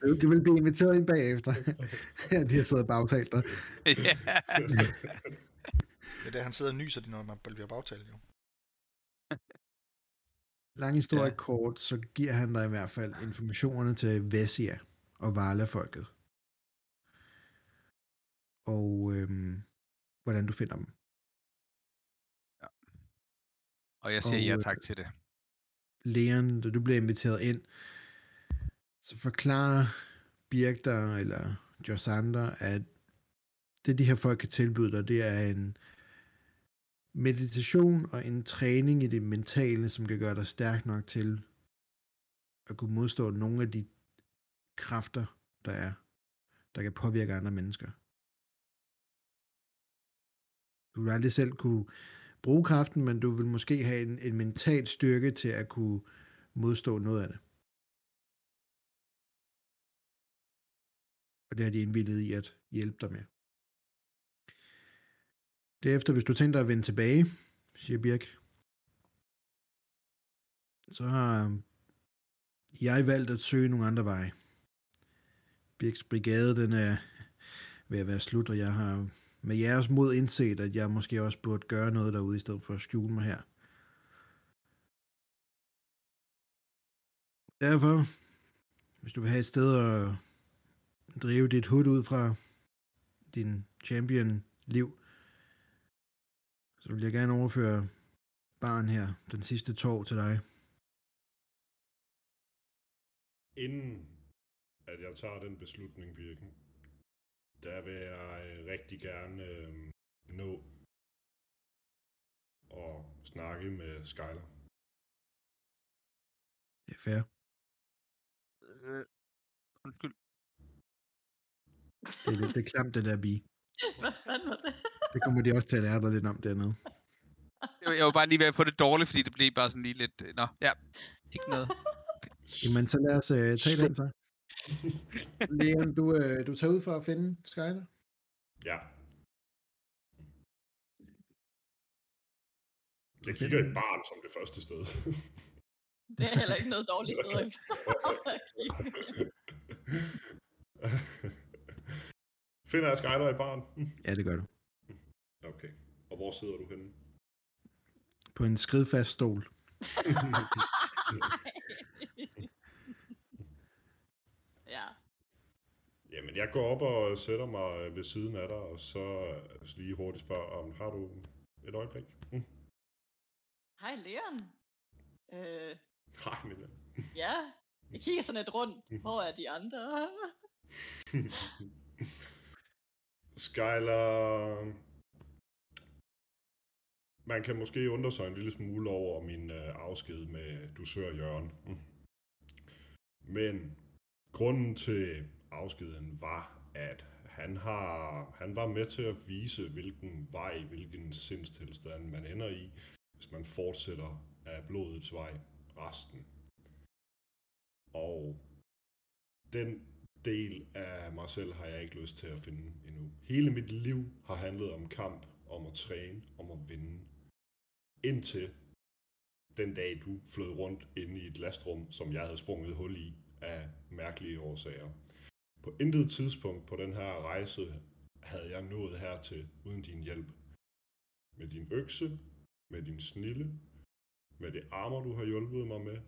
Du, du vil blive inviteret ind bagefter. De har siddet og bagtalt dig. ja. Det er det, han sidder og nyser, når man bliver bagtalt, jo. Lang historie Ja. kort, så giver han dig i hvert fald informationerne til Vesia og Vala-folket. Og øhm, hvordan du finder dem. Og jeg siger Og, ja øh, tak til det. Leon, da du bliver inviteret ind, så forklarer Birk dig, eller Josander, at det de her folk kan tilbyde dig, det er en meditation og en træning i det mentale, som kan gøre dig stærk nok til at kunne modstå nogle af de kræfter, der er, der kan påvirke andre mennesker. Du vil aldrig selv kunne bruge kraften, men du vil måske have en, en mental styrke til at kunne modstå noget af det. Og det har de indvildet i at hjælpe dig med. Derefter, hvis du tænker dig at vende tilbage, siger Birk, så har jeg valgt at søge nogle andre veje. Birks brigade, den er ved at være slut, og jeg har med jeres mod indset, at jeg måske også burde gøre noget derude, i stedet for at skjule mig her. Derfor, hvis du vil have et sted at drive dit hud ud fra din champion-liv, så vil jeg gerne overføre barn her, den sidste tår til dig. Inden at jeg tager den beslutning, Birken, der vil jeg øh, rigtig gerne øh, nå og snakke med Skyler. Det er fair. Øh, undskyld. Det er lidt det er klamt, det der bi. Hvad fanden var det? Det kommer de også til at lære dig lidt om dernede. Jeg var- Jeg var bare lige ved at få det dårligt, fordi det blev bare sådan lige lidt... øh, Nå, ja, ikke noget. Jamen, så lad os uh, tage den så. Leon, du, uh, du tager ud for at finde Skyler. Ja. Jeg kigger et barn som det første sted. Det er heller ikke noget dårligt sted. Finder jeg Skyler i barn? Ja, det gør du. Okay. Og hvor sidder du henne? På en skridfast stol. ja. Jamen, jeg går op og sætter mig ved siden af dig, og så øh, lige hurtigt spørger, om har du et øjeblik? Hm. Hej Leon. Øh, Hej, min ven. ja, jeg kigger sådan lidt rundt. Hvor er de andre? Skyler... Man kan måske undre sig en lille smule over min øh, afsked med dusør Jørgen. Mm. Men grunden til afskeden var, at han, har, han var med til at vise, hvilken vej, hvilken sindstilstand man ender i, hvis man fortsætter af blodets vej resten. Og den del af mig selv har jeg ikke lyst til at finde endnu. Hele mit liv har handlet om kamp, om at træne, om at vinde. Indtil den dag, du flød rundt inde i et lastrum, som jeg havde sprunget hul i af mærkelige årsager. På intet tidspunkt på den her rejse havde jeg nået hertil uden din hjælp. Med din økse, med din snille, med det armer, du har hjulpet mig med,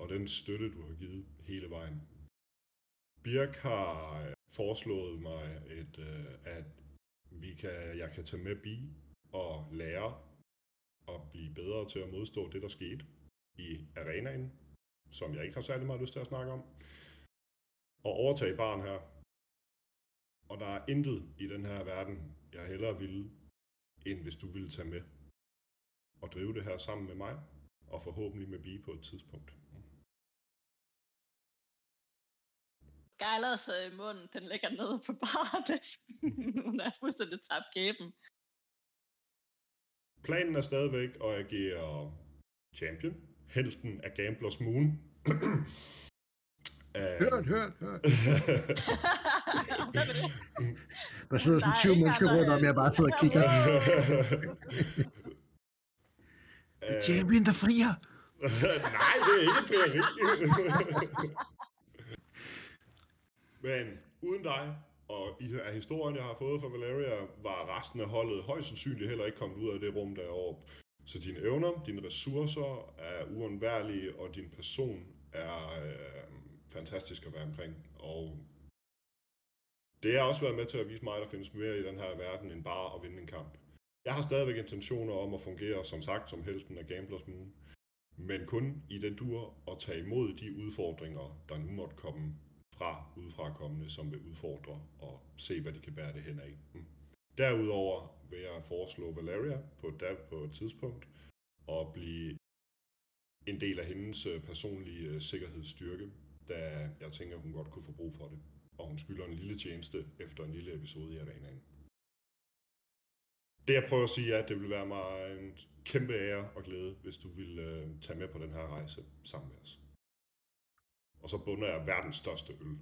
og den støtte, du har givet hele vejen. Birk har øh, foreslået mig, et, øh, at vi kan, jeg kan tage med Bi og lære at blive bedre til at modstå det, der skete i arenaen, som jeg ikke har særlig meget lyst til at snakke om, og overtage barn her. Og der er intet i den her verden, jeg hellere ville, end hvis du ville tage med og drive det her sammen med mig, og forhåbentlig med Bi på et tidspunkt. Skylers øh, mund, den ligger nede på bardisken. Hun er fuldstændig tabt kæben. Planen er stadigvæk at agere champion, helten af Gamblers Moon. Hørt, hørt, hørt. Det? Der sidder sådan Der er 20 ikke mennesker rundt om, jeg bare sidder og kigger. The Øh, champion, der frier. Nej, det er ikke frieri. Men uden dig, og i af historien, jeg har fået fra Valeria, var resten af holdet højst sandsynligt heller ikke kommet ud af det rum deroppe. Så dine evner, dine ressourcer er uundværlige, og din person er øh, fantastisk at være omkring. Og det har også været med til at vise mig, at der findes mere i den her verden, end bare at vinde en kamp. Jeg har stadigvæk intentioner om at fungere, som sagt, som helten af Gamblers Moon. Men kun i den dur at tage imod de udfordringer, der nu måtte komme fra udefrakommende, som vil udfordre og se, hvad de kan bære det hen af. Mm. Derudover vil jeg foreslå Valeria på et, på et tidspunkt at blive en del af hendes øh, personlige øh, sikkerhedsstyrke, da jeg tænker, hun godt kunne få brug for det. Og hun skylder en lille tjeneste efter en lille episode i arenaen. Det jeg prøver at sige er, at det vil være mig en kæmpe ære og glæde, hvis du vil øh, tage med på den her rejse sammen med os. Og så bunder jeg verdens største øl.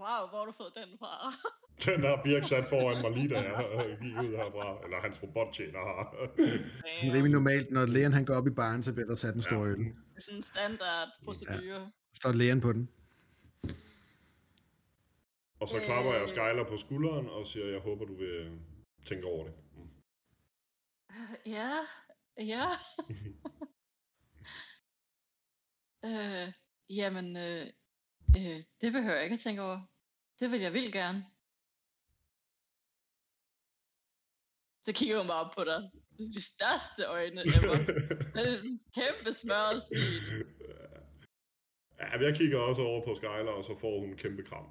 Wow, hvor har du fået den fra? Den har Birk sat foran mig lige da jeg gik ud herfra. Eller hans robottjener har. Det er rimelig normalt, når lægen han går op i baren, så bliver der sat en stor øl. Det er sådan en standard procedure. Så står lægen på den. Og så klapper jeg Skyler på skulderen og siger, jeg håber, du vil tænke over det. Mm. Ja, ja. øh, jamen, øh, øh, det behøver jeg ikke at tænke over. Det vil jeg vildt gerne. Så kigger hun bare op på dig. De største øjne ever. Med en kæmpe smørret smil. Ja, jeg kigger også over på Skyler, og så får hun kæmpe kram.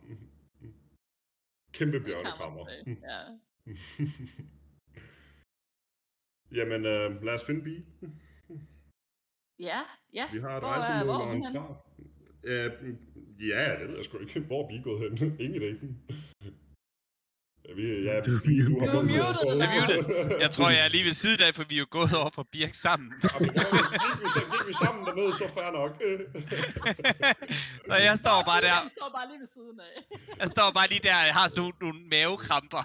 Kæmpe bjørnekrammer. Ja. Jamen, øh, lad os finde Bi. Ja, ja. Vi har et Hvor rejsemål hvor og en bar. Øh, ja, det ved jeg sgu ikke. Hvor er Bi gået hen? Ingen idé. Ja, Vi, ja, Du er Bi, du har muted. Er? Jeg er muted. Jeg tror, jeg er lige ved siden af, for vi er jo gået over for Birk sammen. Det var- Gik vi, så, gik vi sammen dernede, så fair nok. Så jeg står bare der. Jeg står bare lige ved siden af. Jeg står bare lige der, jeg har sådan nogle, nogle mavekramper.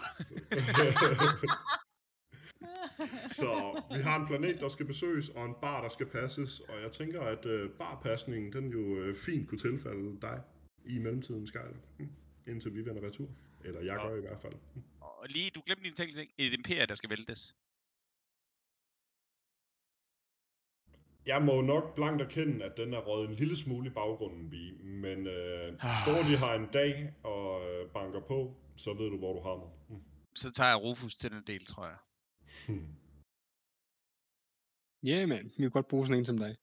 Så vi har en planet, der skal besøges, og en bar, der skal passes. Og jeg tænker, at øh, barpasningen, den jo øh, fint kunne tilfalde dig i mellemtiden, Skyler. Hm. Indtil vi vender retur. Eller jeg gør i hvert fald. Og lige, du glemte en ting. Et imperie, der skal væltes. Jeg må nok blankt erkende, at den er røget en lille smule i baggrunden, Vi. Men øh, står de har en dag og øh, banker på, så ved du, hvor du har mig. Hm. Så tager jeg Rufus til den del, tror jeg. Hm. Ja, yeah, man. Vi kan godt bruge sådan en som dig.